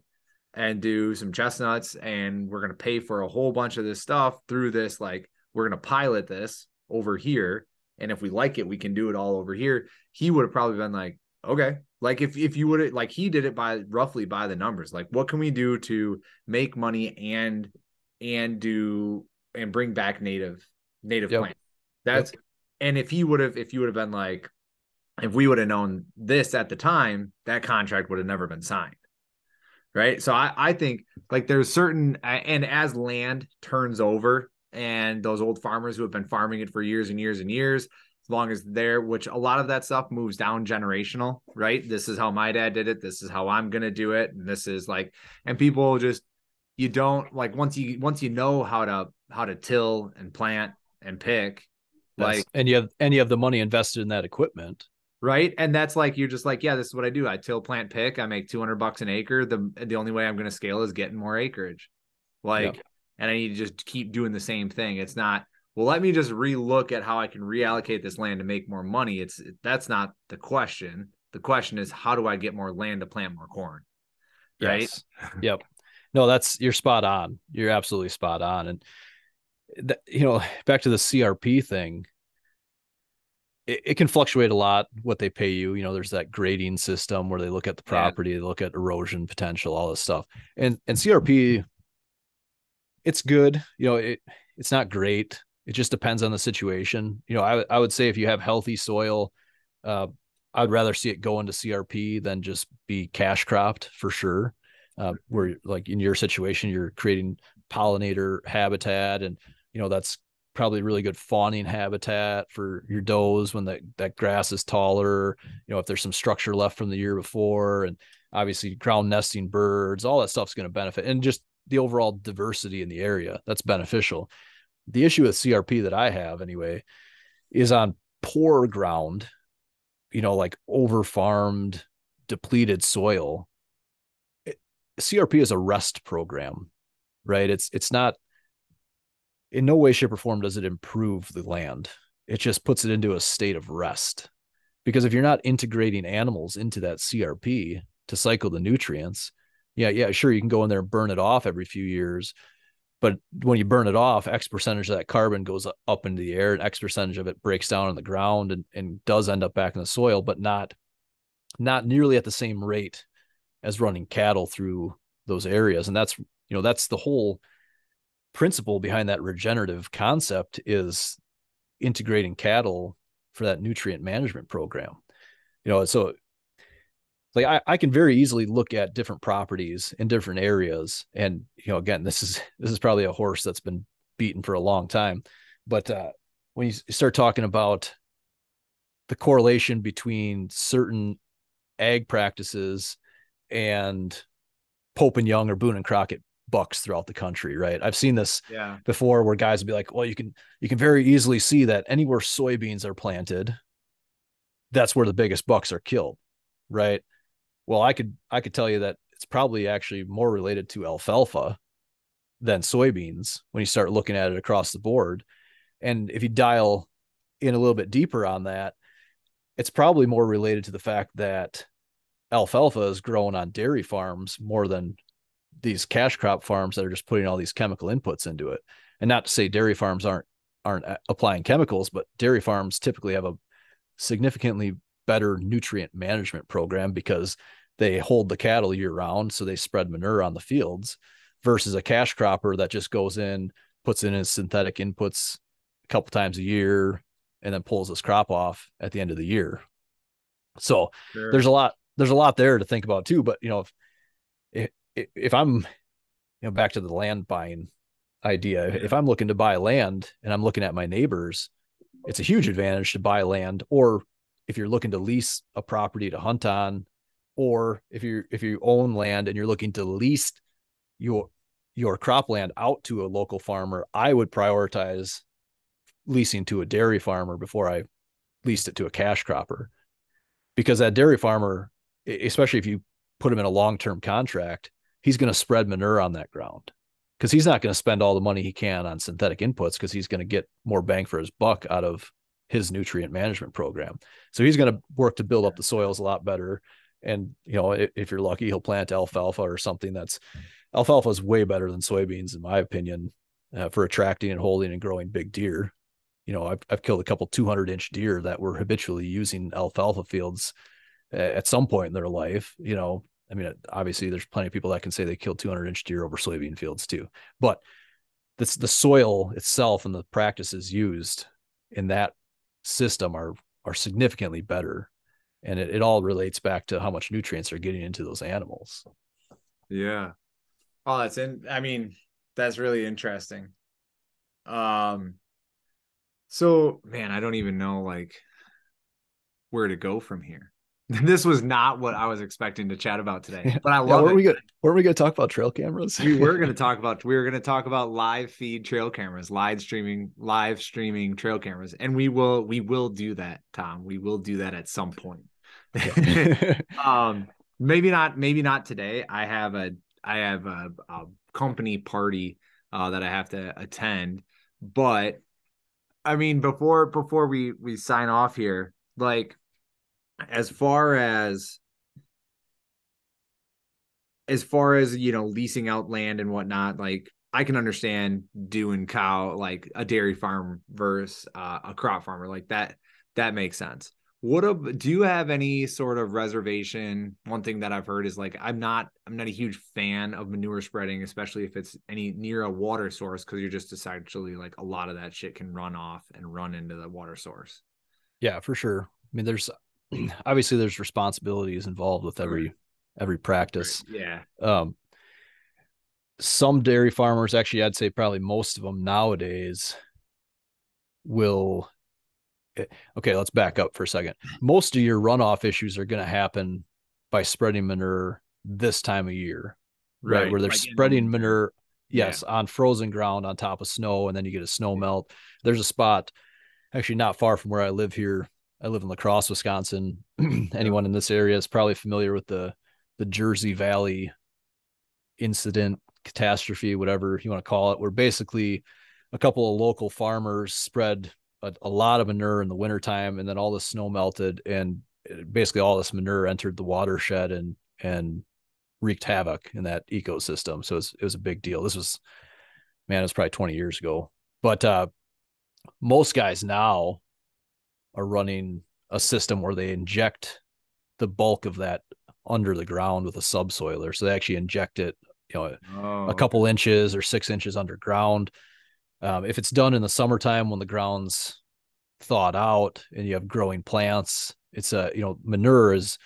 and do some chestnuts and we're going to pay for a whole bunch of this stuff through this like we're going to pilot this over here and if we like it we can do it all over here. He would have probably been like okay. Like if if you would have like he did it by roughly by the numbers. Like what can we do to make money and and do and bring back native native yep. plants? That's yep. and if he would have if you would have been like if we would have known this at the time that contract would have never been signed. Right? So i i think like there's certain and as land turns over and those old farmers who have been farming it for years and years and years as long as they're which a lot of that stuff moves down generational right? This is how my dad did it. This is how i'm going to do it. And this is like and people just you don't like once you once you know how to how to till and plant and pick like and you have and you have the money invested in that equipment. Right? And that's like you're just like yeah this is what i do. I till plant pick. I make 200 bucks an acre. The the only way i'm going to scale is getting more acreage. Like yep. And i need to just keep doing the same thing it's not well let me just relook at how i can reallocate this land to make more money it's that's not the question the question is how do i get more land to plant more corn right yes. yep no that's you're spot on you're absolutely spot on and that, you know back to the crp thing it, it, can fluctuate a lot what they pay you. You know, there's that grading system where they look at the property, yeah. they look at erosion potential, all this stuff. And and CRP, it's good. You know, it it's not great. It just depends on the situation. You know, I I would say if you have healthy soil, uh, I'd rather see it go into CRP than just be cash cropped for sure. Uh, where like in your situation, you're creating pollinator habitat, and you know that's probably really good fawning habitat for your does when that, that grass is taller, you know, if there's some structure left from the year before and obviously ground nesting birds, all that stuff's going to benefit and just the overall diversity in the area that's beneficial. The issue with CRP that I have anyway is on poor ground, you know, like over farmed, depleted soil. CRP is a rest program, right? It's it's not in no way, shape, or form does it improve the land. It just puts it into a state of rest. Because if you're not integrating animals into that CRP to cycle the nutrients, yeah, yeah, sure, you can go in there and burn it off every few years. But when you burn it off, X percentage of that carbon goes up into the air and X percentage of it breaks down on the ground and, and does end up back in the soil, but not not nearly at the same rate as running cattle through those areas. And that's, you know, that's the whole principle behind that regenerative concept is integrating cattle for that nutrient management program. You know, so like I, I can very easily look at different properties in different areas. And, you know, again, this is this is probably a horse that's been beaten for a long time. But uh when you start talking about the correlation between certain ag practices and Pope and Young or Boone and Crockett bucks throughout the country, right? I've seen this yeah. before where guys would be like, well, you can you can very easily see that anywhere soybeans are planted, that's where the biggest bucks are killed, right? Well, I could I could tell you that it's probably actually more related to alfalfa than soybeans when you start looking at it across the board. And if you dial in a little bit deeper on that, it's probably more related to the fact that alfalfa is grown on dairy farms more than these cash crop farms that are just putting all these chemical inputs into it. And not to say dairy farms aren't aren't uh, applying chemicals, but dairy farms typically have a significantly better nutrient management program because they hold the cattle year round, so they spread manure on the fields versus a cash cropper that just goes in, puts in his synthetic inputs a couple times a year, and then pulls his crop off at the end of the year. So sure. there's a lot there's a lot there to think about too. But you know, if, if I'm, you know, back to the land buying idea, if I'm looking to buy land and I'm looking at my neighbors, it's a huge advantage to buy land. Or if you're looking to lease a property to hunt on, or if you if you own land and you're looking to lease your your cropland out to a local farmer, I would prioritize leasing to a dairy farmer before I leased it to a cash cropper. Because that dairy farmer, especially if you put him in a long-term contract, he's going to spread manure on that ground because he's not going to spend all the money he can on synthetic inputs because he's going to get more bang for his buck out of his nutrient management program. So he's going to work to build up the soils a lot better. And you know, if, if you're lucky, he'll plant alfalfa or something that's alfalfa is way better than soybeans, in my opinion, uh, for attracting and holding and growing big deer. You know, I've, I've killed a couple 200 inch deer that were habitually using alfalfa fields at some point in their life. You know, I mean, obviously, there's plenty of people that can say they killed 200 inch deer over soybean fields too. But this, the soil itself and the practices used in that system are are significantly better, and it, it all relates back to how much nutrients are getting into those animals. Yeah. Oh, that's in. I mean, that's really interesting. Um. So, man, I don't even know like where to go from here. This was not what I was expecting to chat about today, but I Yeah, love were it. we gonna were we gonna talk about trail cameras? we were going to talk about we were going to talk about live feed trail cameras live streaming live streaming trail cameras and we will we will do that tom we will do that at some point um maybe not maybe not today. I have a i have a, a company party uh that i have to attend but i mean before before we we sign off here like as far as as far as you know leasing out land and whatnot like i can understand doing cow like a dairy farm versus uh, a crop farmer like that that makes sense what a, do you have any sort of reservation one thing that i've heard is like i'm not i'm not a huge fan of manure spreading especially if it's any near a water source because you're just essentially like a lot of that shit can run off and run into the water source yeah, for sure. I mean, there's obviously there's responsibilities involved with every every practice. yeah Um, some dairy farmers, actually, I'd say probably most of them nowadays will. Eh, Okay, let's back up for a second. Most of your runoff issues are going to happen by spreading manure this time of year, right? Where they're spreading manure, Yeah. yes, on frozen ground on top of snow, and then you get a snow melt. There's a spot actually not far from where I live here. I live in La Crosse, Wisconsin. Anyone in this area is probably familiar with the the Jersey Valley incident, catastrophe, whatever you want to call it, where basically a couple of local farmers spread a, a lot of manure in the wintertime and then all the snow melted and basically all this manure entered the watershed and and wreaked havoc in that ecosystem. So it was, it was a big deal. This was man, it was probably 20 years ago. But uh most guys now are running a system where they inject the bulk of that under the ground with a subsoiler. So they actually inject it, you know, oh, a couple inches or six inches underground. Um, if it's done in the summertime when the ground's thawed out and you have growing plants, it's a you know manure is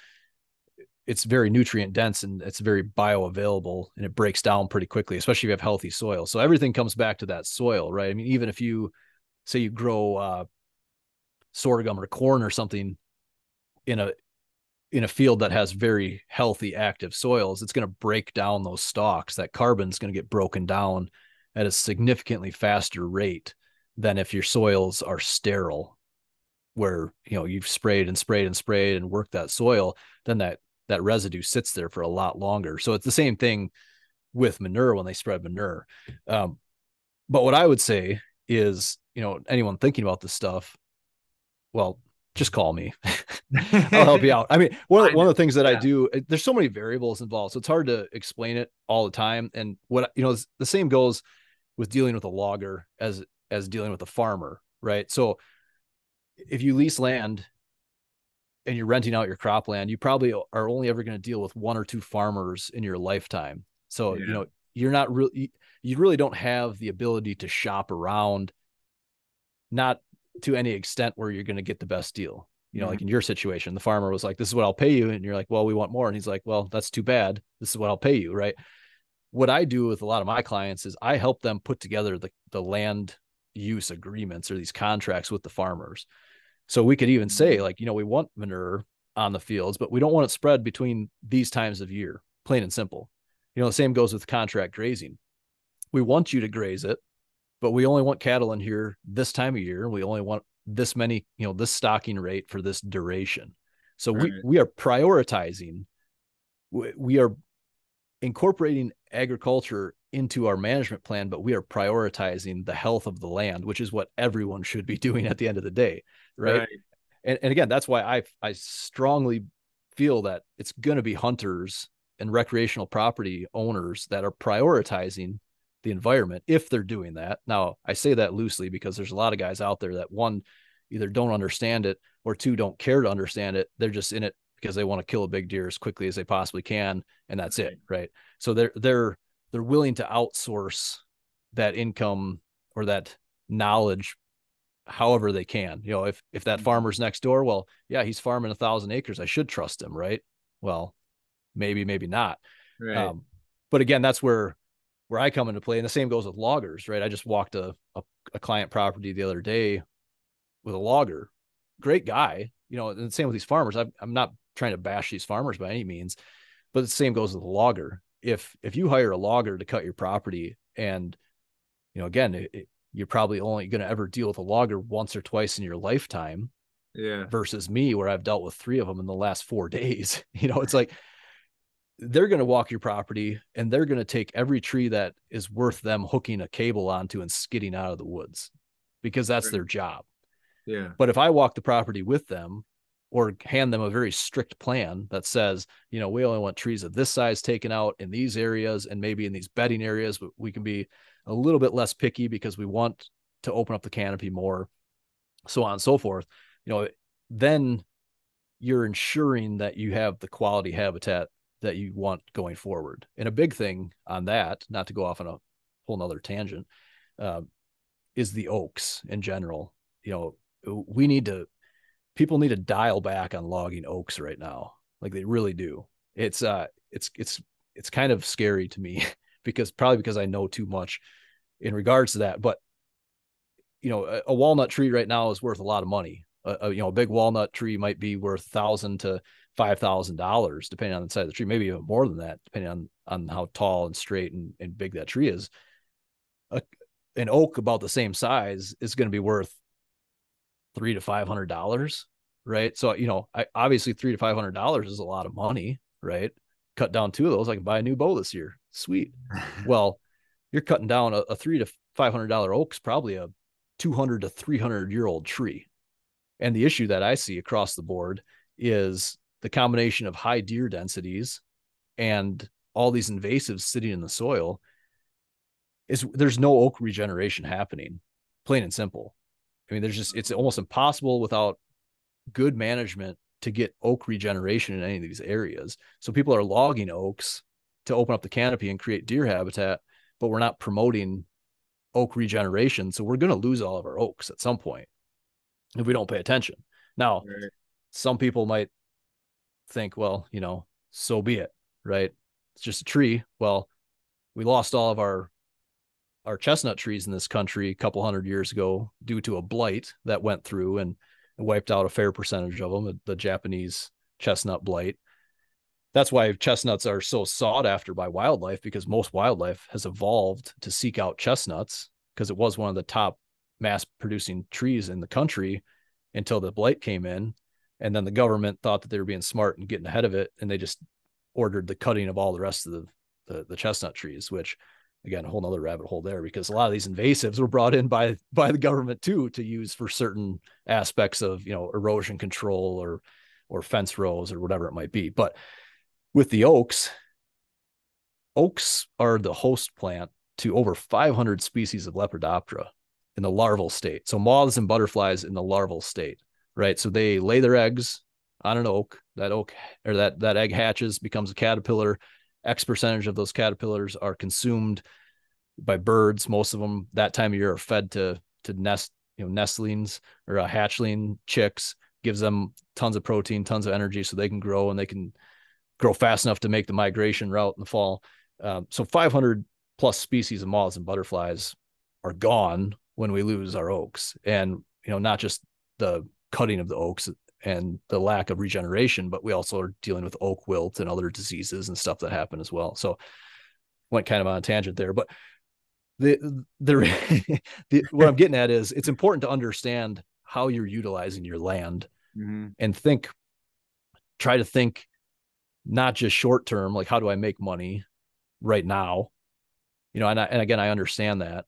it's very nutrient dense and it's very bioavailable and it breaks down pretty quickly, especially if you have healthy soil. So everything comes back to that soil, right? I mean, even if you say you grow uh, sorghum or corn or something in a in a field that has very healthy active soils it's going to break down those stalks that carbon's going to get broken down at a significantly faster rate than if your soils are sterile where you know you've sprayed and sprayed and sprayed and worked that soil then that that residue sits there for a lot longer. So it's the same thing with manure when they spread manure. Um, but what i would say is you know anyone thinking about this stuff well just call me. I'll help you out. I mean, one of the, one of the things that I do, there's so many variables involved, so it's hard to explain it all the time. And what you know, the same goes with dealing with a logger as as dealing with a farmer, right? So if you lease land and you're renting out your cropland, you probably are only ever going to deal with one or two farmers in your lifetime. So Yeah. you know, you're not really you really don't have the ability to shop around, not to any extent where you're going to get the best deal you know, Mhm. like in your situation, the farmer was like, This is what I'll pay you. And you're like, Well, we want more. And he's like, Well, that's too bad. This is what I'll pay you. Right. What I do with a lot of my clients is I help them put together the, the land use agreements or these contracts with the farmers. So we could even say, mm. like, you know, we want manure on the fields, but we don't want it spread between these times of year, plain and simple. You know, the same goes with contract grazing. We want you to graze it, but we only want cattle in here this time of year. We only want this many, you know, this stocking rate for this duration. So we Right. we are prioritizing. We, we are incorporating agriculture into our management plan, but we are prioritizing the health of the land, which is what everyone should be doing at the end of the day, right? And, and again, that's why I I strongly feel that it's going to be hunters and recreational property owners that are prioritizing the environment if they're doing that. Now, I say that loosely because there's a lot of guys out there that one either don't understand it or two don't care to understand it. They're just in it because they want to kill a big deer as quickly as they possibly can and that's it, right? So they're they're they're willing to outsource that income or that knowledge however they can. You know, if if that Mhm. farmer's next door, well, yeah, he's farming a thousand acres. I should trust him, right? Well, maybe, maybe not. Right. Um, but again, that's where where I come into play, and the same goes with loggers, right? I just walked a a, a client property the other day with a logger, great guy, you know, and the same with these farmers. I'm I'm not trying to bash these farmers by any means, but the same goes with the logger. If if you hire a logger to cut your property, and you know, again, it, you're probably only going to ever deal with a logger once or twice in your lifetime. Yeah. Versus me, where I've dealt with three of them in the last four days. You know, it's like they're going to walk your property and they're going to take every tree that is worth them hooking a cable onto and skidding out of the woods because that's right. their job. Yeah. But if I walk the property with them or hand them a very strict plan that says, you know, we only want trees of this size taken out in these areas and maybe in these bedding areas, but we can be a little bit less picky because we want to open up the canopy more, so on and so forth. You know, then you're ensuring that you have the quality habitat that you want going forward. And a big thing on that, not to go off on a whole nother tangent, uh, is the oaks in general. You know, we need to, people need to dial back on logging oaks right now. Like they really do. It's, uh, it's, it's, it's kind of scary to me because probably because I know too much in regards to that. But, you know, a, a walnut tree right now is worth a lot of money. A, a, you know, a big walnut tree might be worth thousand to five thousand dollars, depending on the size of the tree, maybe even more than that, depending on on how tall and straight and, and big that tree is. A, an oak about the same size is going to be worth three to five hundred dollars, right? So you know, I, obviously three to five hundred dollars is a lot of money, right? Cut down two of those, I can buy a new bow this year. Sweet. well, you're cutting down a, a three to five hundred dollar oak's probably a two hundred to three hundred year old tree. And the issue that I see across the board is the combination of high deer densities and all these invasives sitting in the soil is there's no oak regeneration happening plain and simple i mean there's just it's almost impossible without good management to get oak regeneration in any of these areas so people are logging oaks to open up the canopy and create deer habitat but we're not promoting oak regeneration so we're going to lose all of our oaks at some point if we don't pay attention now right. some people might think, well, you know, so be it, right? It's just a tree. Well, we lost all of our our chestnut trees in this country a couple hundred years ago due to a blight that went through and wiped out a fair percentage of them, the Japanese chestnut blight. That's why chestnuts are so sought after by wildlife because most wildlife has evolved to seek out chestnuts because it was one of the top mass producing trees in the country until the blight came in and then the government thought that they were being smart and getting ahead of it and they just ordered the cutting of all the rest of the the, the chestnut trees which again a whole nother rabbit hole there because a lot of these invasives were brought in by by the government too to use for certain aspects of you know erosion control or or fence rows or whatever it might be but with the oaks oaks are the host plant to over 500 species of lepidoptera in the larval state so moths and butterflies in the larval state right? So they lay their eggs on an oak. That oak or that that egg hatches, becomes a caterpillar. X percentage of those caterpillars are consumed by birds. Most of them that time of year are fed to to nest, you know, nestlings or a hatchling chicks. Gives them tons of protein, tons of energy, so they can grow and they can grow fast enough to make the migration route in the fall. Um, so 500 plus species of moths and butterflies are gone when we lose our oaks, and you know, not just the cutting of the oaks and the lack of regeneration, but we also are dealing with oak wilt and other diseases and stuff that happen as well. So went kind of on a tangent there, but the the, the what I'm getting at is it's important to understand how you're utilizing your land mm-hmm. and think try to think not just short term like how do I make money right now you know and, I, and again I understand that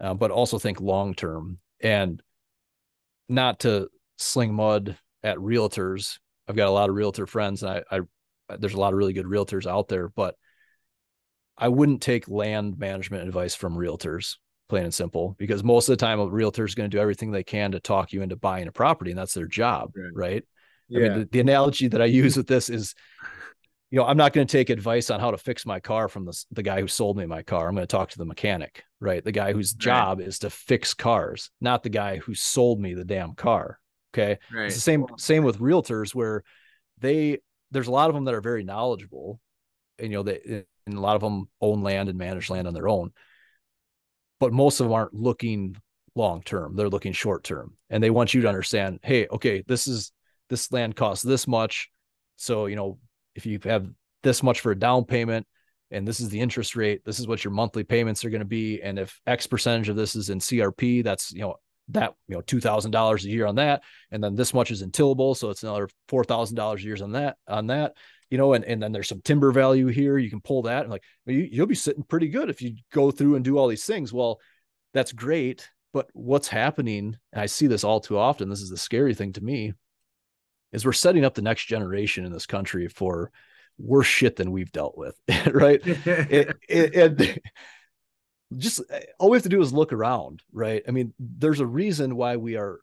uh, but also think long term and not to sling mud at realtors. I've got a lot of realtor friends, and I, I there's a lot of really good realtors out there, but I wouldn't take land management advice from realtors, plain and simple, because most of the time a realtor is going to do everything they can to talk you into buying a property, and that's their job, right? right? Yeah. I mean, the, the analogy that I use with this is you know, I'm not going to take advice on how to fix my car from the, the guy who sold me my car. I'm going to talk to the mechanic, right? The guy whose job is to fix cars, not the guy who sold me the damn car. Okay. Right. It's the same same with realtors where they there's a lot of them that are very knowledgeable and you know they and a lot of them own land and manage land on their own. But most of them aren't looking long term. They're looking short term. And they want you to understand, hey, okay, this is this land costs this much. So, you know, if you have this much for a down payment and this is the interest rate, this is what your monthly payments are going to be. And if X percentage of this is in CRP, that's, you know, that, you know, $2,000 a year on that. And then this much is in tillable. So it's another $4,000 a year on that, on that, you know, and, and then there's some timber value here. You can pull that and like, you, you'll be sitting pretty good if you go through and do all these things. Well, that's great. But what's happening, and I see this all too often, this is the scary thing to me, is we're setting up the next generation in this country for worse shit than we've dealt with, right? it, it, and just eh, all we have to do is look around, right? I mean, there's a reason why we are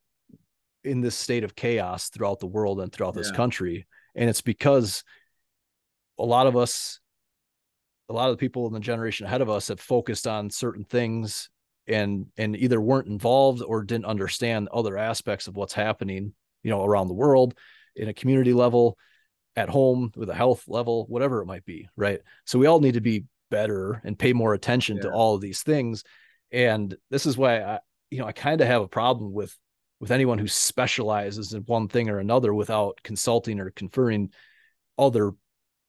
in this state of chaos throughout the world and throughout this yeah. country, and it's because a lot of us, a lot of the people in the generation ahead of us have focused on certain things and and either weren't involved or didn't understand other aspects of what's happening you know around the world in a community level at home with a health level whatever it might be right so we all need to be better and pay more attention yeah. to all of these things and this is why i you know i kind of have a problem with with anyone who specializes in one thing or another without consulting or conferring other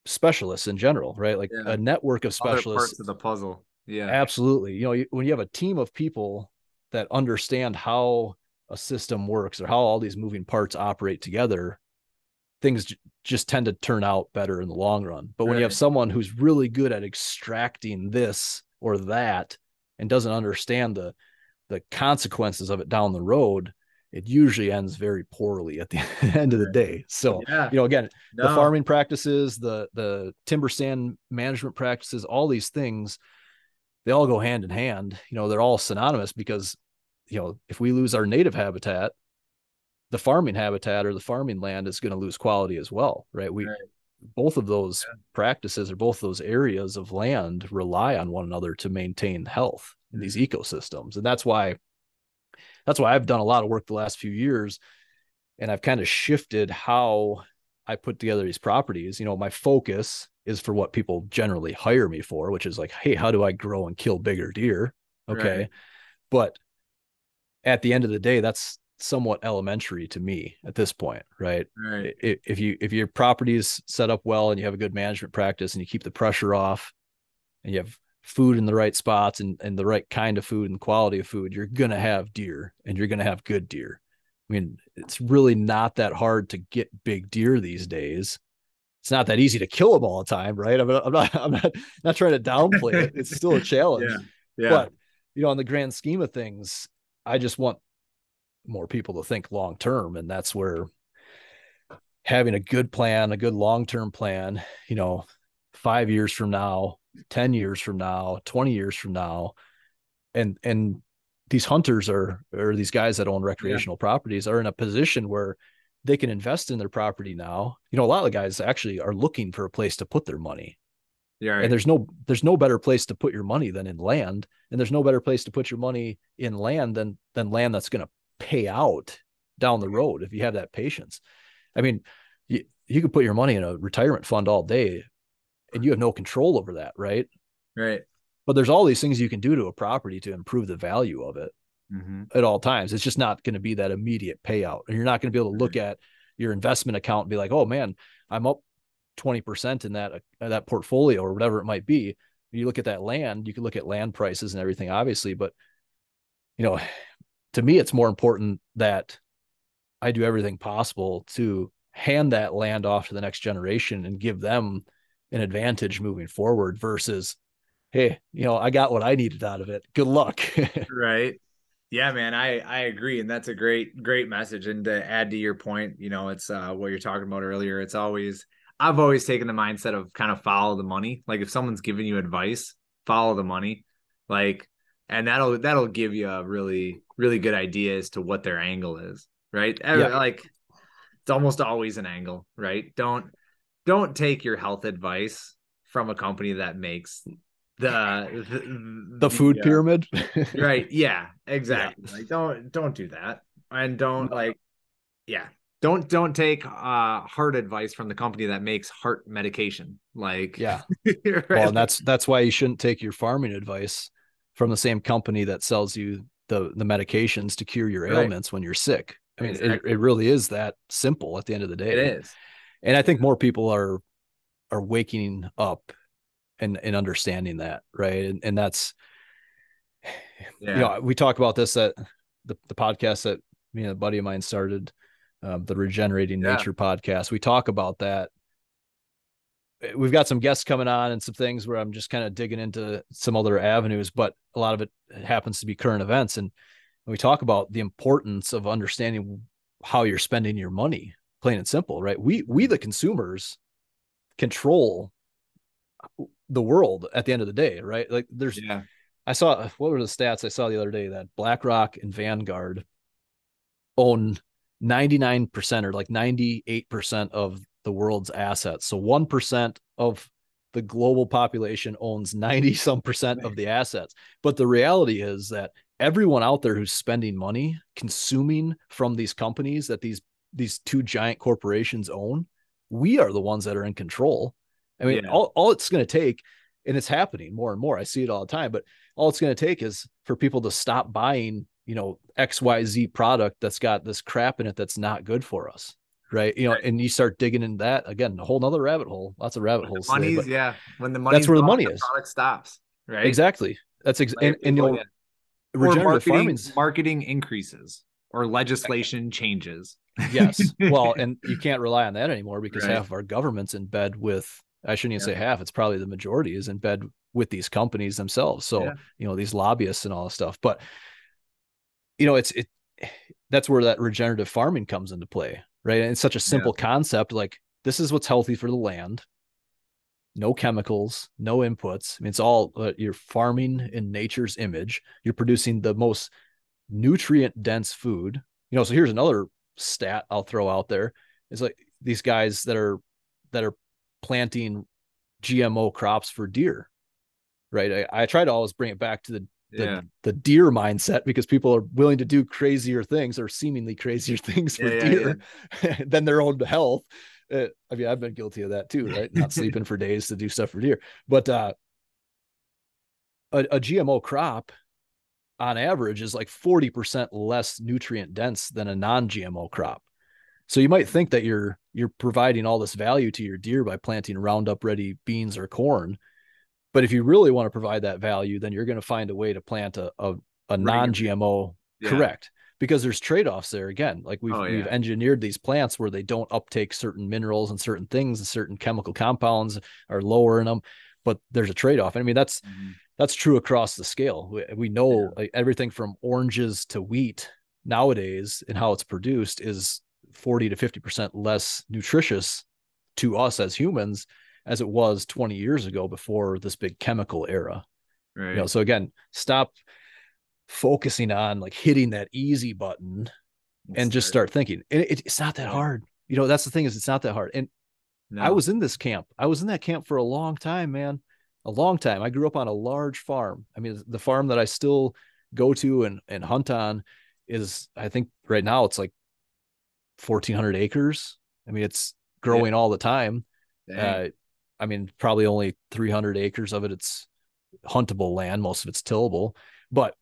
specialists in general right like yeah. a network of specialists other parts of the puzzle yeah. Absolutely. You know, when you have a team of people that understand how a system works or how all these moving parts operate together, things just tend to turn out better in the long run. But when right. you have someone who's really good at extracting this or that and doesn't understand the the consequences of it down the road, it usually ends very poorly at the end of the day. So, yeah. you know, again, no. the farming practices, the the timber stand management practices, all these things they all go hand in hand. You know, they're all synonymous because, you know, if we lose our native habitat, the farming habitat or the farming land is going to lose quality as well, right? We right. both of those yeah. practices or both those areas of land rely on one another to maintain health in these ecosystems. And that's why that's why I've done a lot of work the last few years and I've kind of shifted how I put together these properties. You know, my focus is for what people generally hire me for, which is like, hey, how do I grow and kill bigger deer? Okay. Right. But at the end of the day, that's somewhat elementary to me at this point, right? Right. If you if your property is set up well and you have a good management practice and you keep the pressure off and you have food in the right spots and, and the right kind of food and quality of food, you're gonna have deer and you're gonna have good deer. I mean, it's really not that hard to get big deer these days it's not that easy to kill them all the time, right? I'm, I'm not, I'm not, not trying to downplay it. It's still a challenge. yeah. yeah. But you know, on the grand scheme of things, I just want more people to think long term, and that's where having a good plan, a good long term plan, you know, five years from now, ten years from now, twenty years from now, and and these hunters are or these guys that own recreational yeah. properties are in a position where they can invest in their property now. You know, a lot of guys actually are looking for a place to put their money. Yeah. Right. And there's no there's no better place to put your money than in land. And there's no better place to put your money in land than than land that's going to pay out down the road if you have that patience. I mean, you, you could put your money in a retirement fund all day and you have no control over that, right? Right. But there's all these things you can do to a property to improve the value of it mm-hmm. at all times. It's just not going to be that immediate payout. And you're not going to be able to look at your investment account and be like, oh man, I'm up 20% in that, uh, that portfolio or whatever it might be. You look at that land, you can look at land prices and everything, obviously, but you know, to me, it's more important that I do everything possible to hand that land off to the next generation and give them an advantage moving forward versus, hey, you know, I got what I needed out of it. Good luck. right. Yeah, man, I I agree, and that's a great great message. And to add to your point, you know, it's uh, what you're talking about earlier. It's always I've always taken the mindset of kind of follow the money. Like if someone's giving you advice, follow the money. Like, and that'll that'll give you a really really good idea as to what their angle is, right? Yeah. Like it's almost always an angle, right? Don't don't take your health advice from a company that makes the the, the food uh, pyramid right yeah exactly yeah. like don't don't do that and don't like yeah don't don't take uh heart advice from the company that makes heart medication like yeah right? well and that's that's why you shouldn't take your farming advice from the same company that sells you the the medications to cure your ailments right. when you're sick i mean exactly. it, it really is that simple at the end of the day it is and I think more people are are waking up and and understanding that, right? And and that's yeah. you know, we talk about this at the, the podcast that me and a buddy of mine started, um, the Regenerating yeah. Nature podcast. We talk about that. We've got some guests coming on and some things where I'm just kind of digging into some other avenues, but a lot of it happens to be current events. And we talk about the importance of understanding how you're spending your money, plain and simple, right? We we the consumers control the world at the end of the day, right? Like there's yeah. I saw what were the stats I saw the other day that BlackRock and Vanguard own 99% or like 98% of the world's assets. So 1% of the global population owns 90 some percent of the assets. But the reality is that everyone out there who's spending money consuming from these companies that these these two giant corporations own, we are the ones that are in control. I mean, yeah. all, all it's going to take, and it's happening more and more. I see it all the time, but all it's going to take is for people to stop buying, you know, XYZ product that's got this crap in it that's not good for us. Right. You know, right. and you start digging in that again, a whole nother rabbit hole, lots of rabbit holes. Money's, today, yeah. When the money, that's where the money is. product stops. Right. Exactly. That's ex- and, and you know, regenerative marketing, marketing increases or legislation changes. yes. Well, and you can't rely on that anymore because right. half of our government's in bed with I shouldn't even yeah. say half, it's probably the majority is in bed with these companies themselves. So, yeah. you know, these lobbyists and all this stuff. But you know, it's it that's where that regenerative farming comes into play, right? And it's such a simple yeah. concept. Like this is what's healthy for the land. No chemicals, no inputs. I mean, it's all uh, you're farming in nature's image. You're producing the most nutrient dense food. You know, so here's another stat I'll throw out there. It's like these guys that are that are planting GMO crops for deer. Right. I, I try to always bring it back to the the, yeah. the deer mindset because people are willing to do crazier things or seemingly crazier things for yeah, deer yeah, than their own health. Uh, I mean, I've been guilty of that too, right? Not sleeping for days to do stuff for deer. But uh, a, a GMO crop on average is like 40% less nutrient dense than a non-GMO crop. So you might think that you're you're providing all this value to your deer by planting Roundup ready beans or corn, but if you really want to provide that value, then you're going to find a way to plant a a, a non-GMO yeah. correct because there's trade-offs there again. Like we've oh, yeah. we've engineered these plants where they don't uptake certain minerals and certain things and certain chemical compounds are lower in them, but there's a trade-off. I mean that's mm-hmm. that's true across the scale. We, we know yeah. like everything from oranges to wheat nowadays and how it's produced is 40 to 50% less nutritious to us as humans as it was 20 years ago before this big chemical era. Right. You know, so again, stop focusing on like hitting that easy button and just start thinking. And it, it's not that hard. You know, that's the thing is it's not that hard. And no. I was in this camp. I was in that camp for a long time, man. A long time. I grew up on a large farm. I mean, the farm that I still go to and, and hunt on is I think right now it's like 1400 acres. I mean, it's growing yeah. all the time. Uh, I mean, probably only 300 acres of it, it's huntable land. Most of it's tillable, but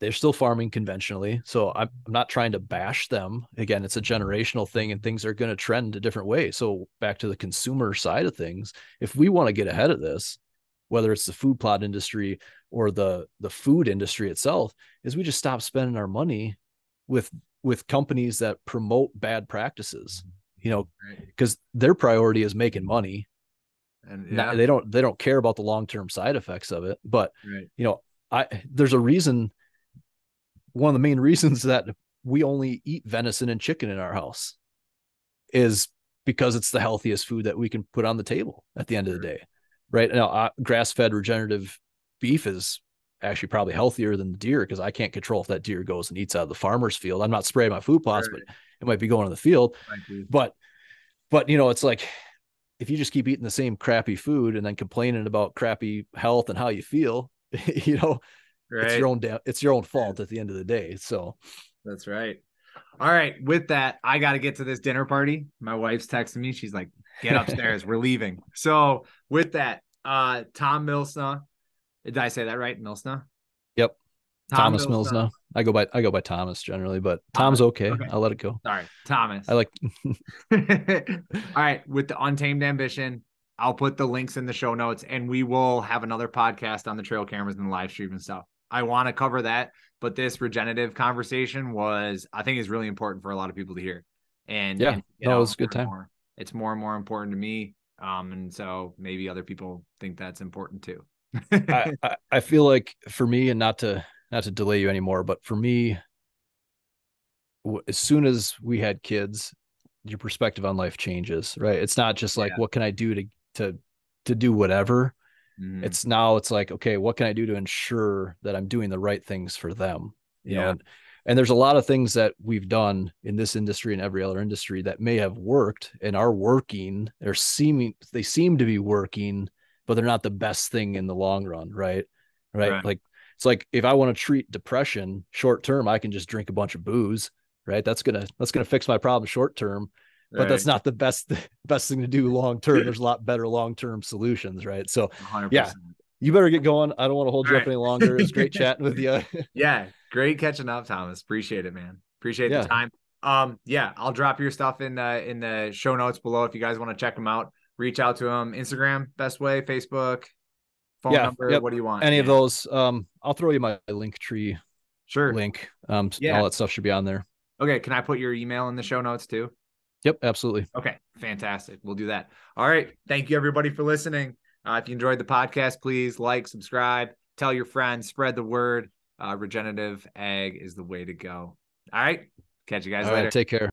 they're still farming conventionally. So I'm, I'm not trying to bash them. Again, it's a generational thing and things are going to trend a different way. So back to the consumer side of things, if we want to get ahead of this, whether it's the food plot industry or the the food industry itself, is we just stop spending our money with with companies that promote bad practices mm-hmm. you know because their priority is making money and yeah. Not, they don't they don't care about the long-term side effects of it but right. you know i there's a reason one of the main reasons that we only eat venison and chicken in our house is because it's the healthiest food that we can put on the table at the end of the day right now uh, grass-fed regenerative beef is actually probably healthier than the deer because I can't control if that deer goes and eats out of the farmer's field. I'm not spraying my food plots, right. but it might be going in the field. But but you know, it's like if you just keep eating the same crappy food and then complaining about crappy health and how you feel, you know, right. it's your own da- it's your own fault at the end of the day. So that's right. All right. With that, I got to get to this dinner party. My wife's texting me. She's like, get upstairs. We're leaving. So with that, uh, Tom Milsna, did I say that right? Milsna? Thomas Mills. No, I go by I go by Thomas generally, but Thomas. Tom's okay. okay. I'll let it go. All right, Thomas. I like. All right, with the Untamed Ambition, I'll put the links in the show notes, and we will have another podcast on the trail cameras and the live stream and stuff. I want to cover that, but this regenerative conversation was, I think, is really important for a lot of people to hear. And yeah, and, no, it was a good time. More. It's more and more important to me, um, and so maybe other people think that's important too. I, I feel like for me, and not to not to delay you anymore, but for me, as soon as we had kids, your perspective on life changes, right? It's not just like yeah. what can I do to to to do whatever. Mm-hmm. It's now it's like, okay, what can I do to ensure that I'm doing the right things for them? You yeah. know, and, and there's a lot of things that we've done in this industry and every other industry that may have worked and are working or seeming they seem to be working, but they're not the best thing in the long run, right? Right. right. Like it's like if I want to treat depression short term, I can just drink a bunch of booze, right? That's gonna that's gonna fix my problem short term but right. that's not the best best thing to do long term. There's a lot better long term solutions, right? So 100%. yeah, you better get going. I don't want to hold All you right. up any longer. It's great chatting with you. yeah, great catching up, Thomas. Appreciate it, man. Appreciate yeah. the time. Um, yeah, I'll drop your stuff in the in the show notes below if you guys want to check them out. Reach out to them. Instagram, best way. Facebook, phone yeah, number. Yep. What do you want? Any of those? Um, I'll throw you my Linktree. Sure. Link. Um, yeah. all that stuff should be on there. Okay. Can I put your email in the show notes too? Yep, absolutely. Okay, fantastic. We'll do that. All right. Thank you, everybody, for listening. Uh, if you enjoyed the podcast, please like, subscribe, tell your friends, spread the word. Uh, regenerative ag is the way to go. All right. Catch you guys All later. Right, take care.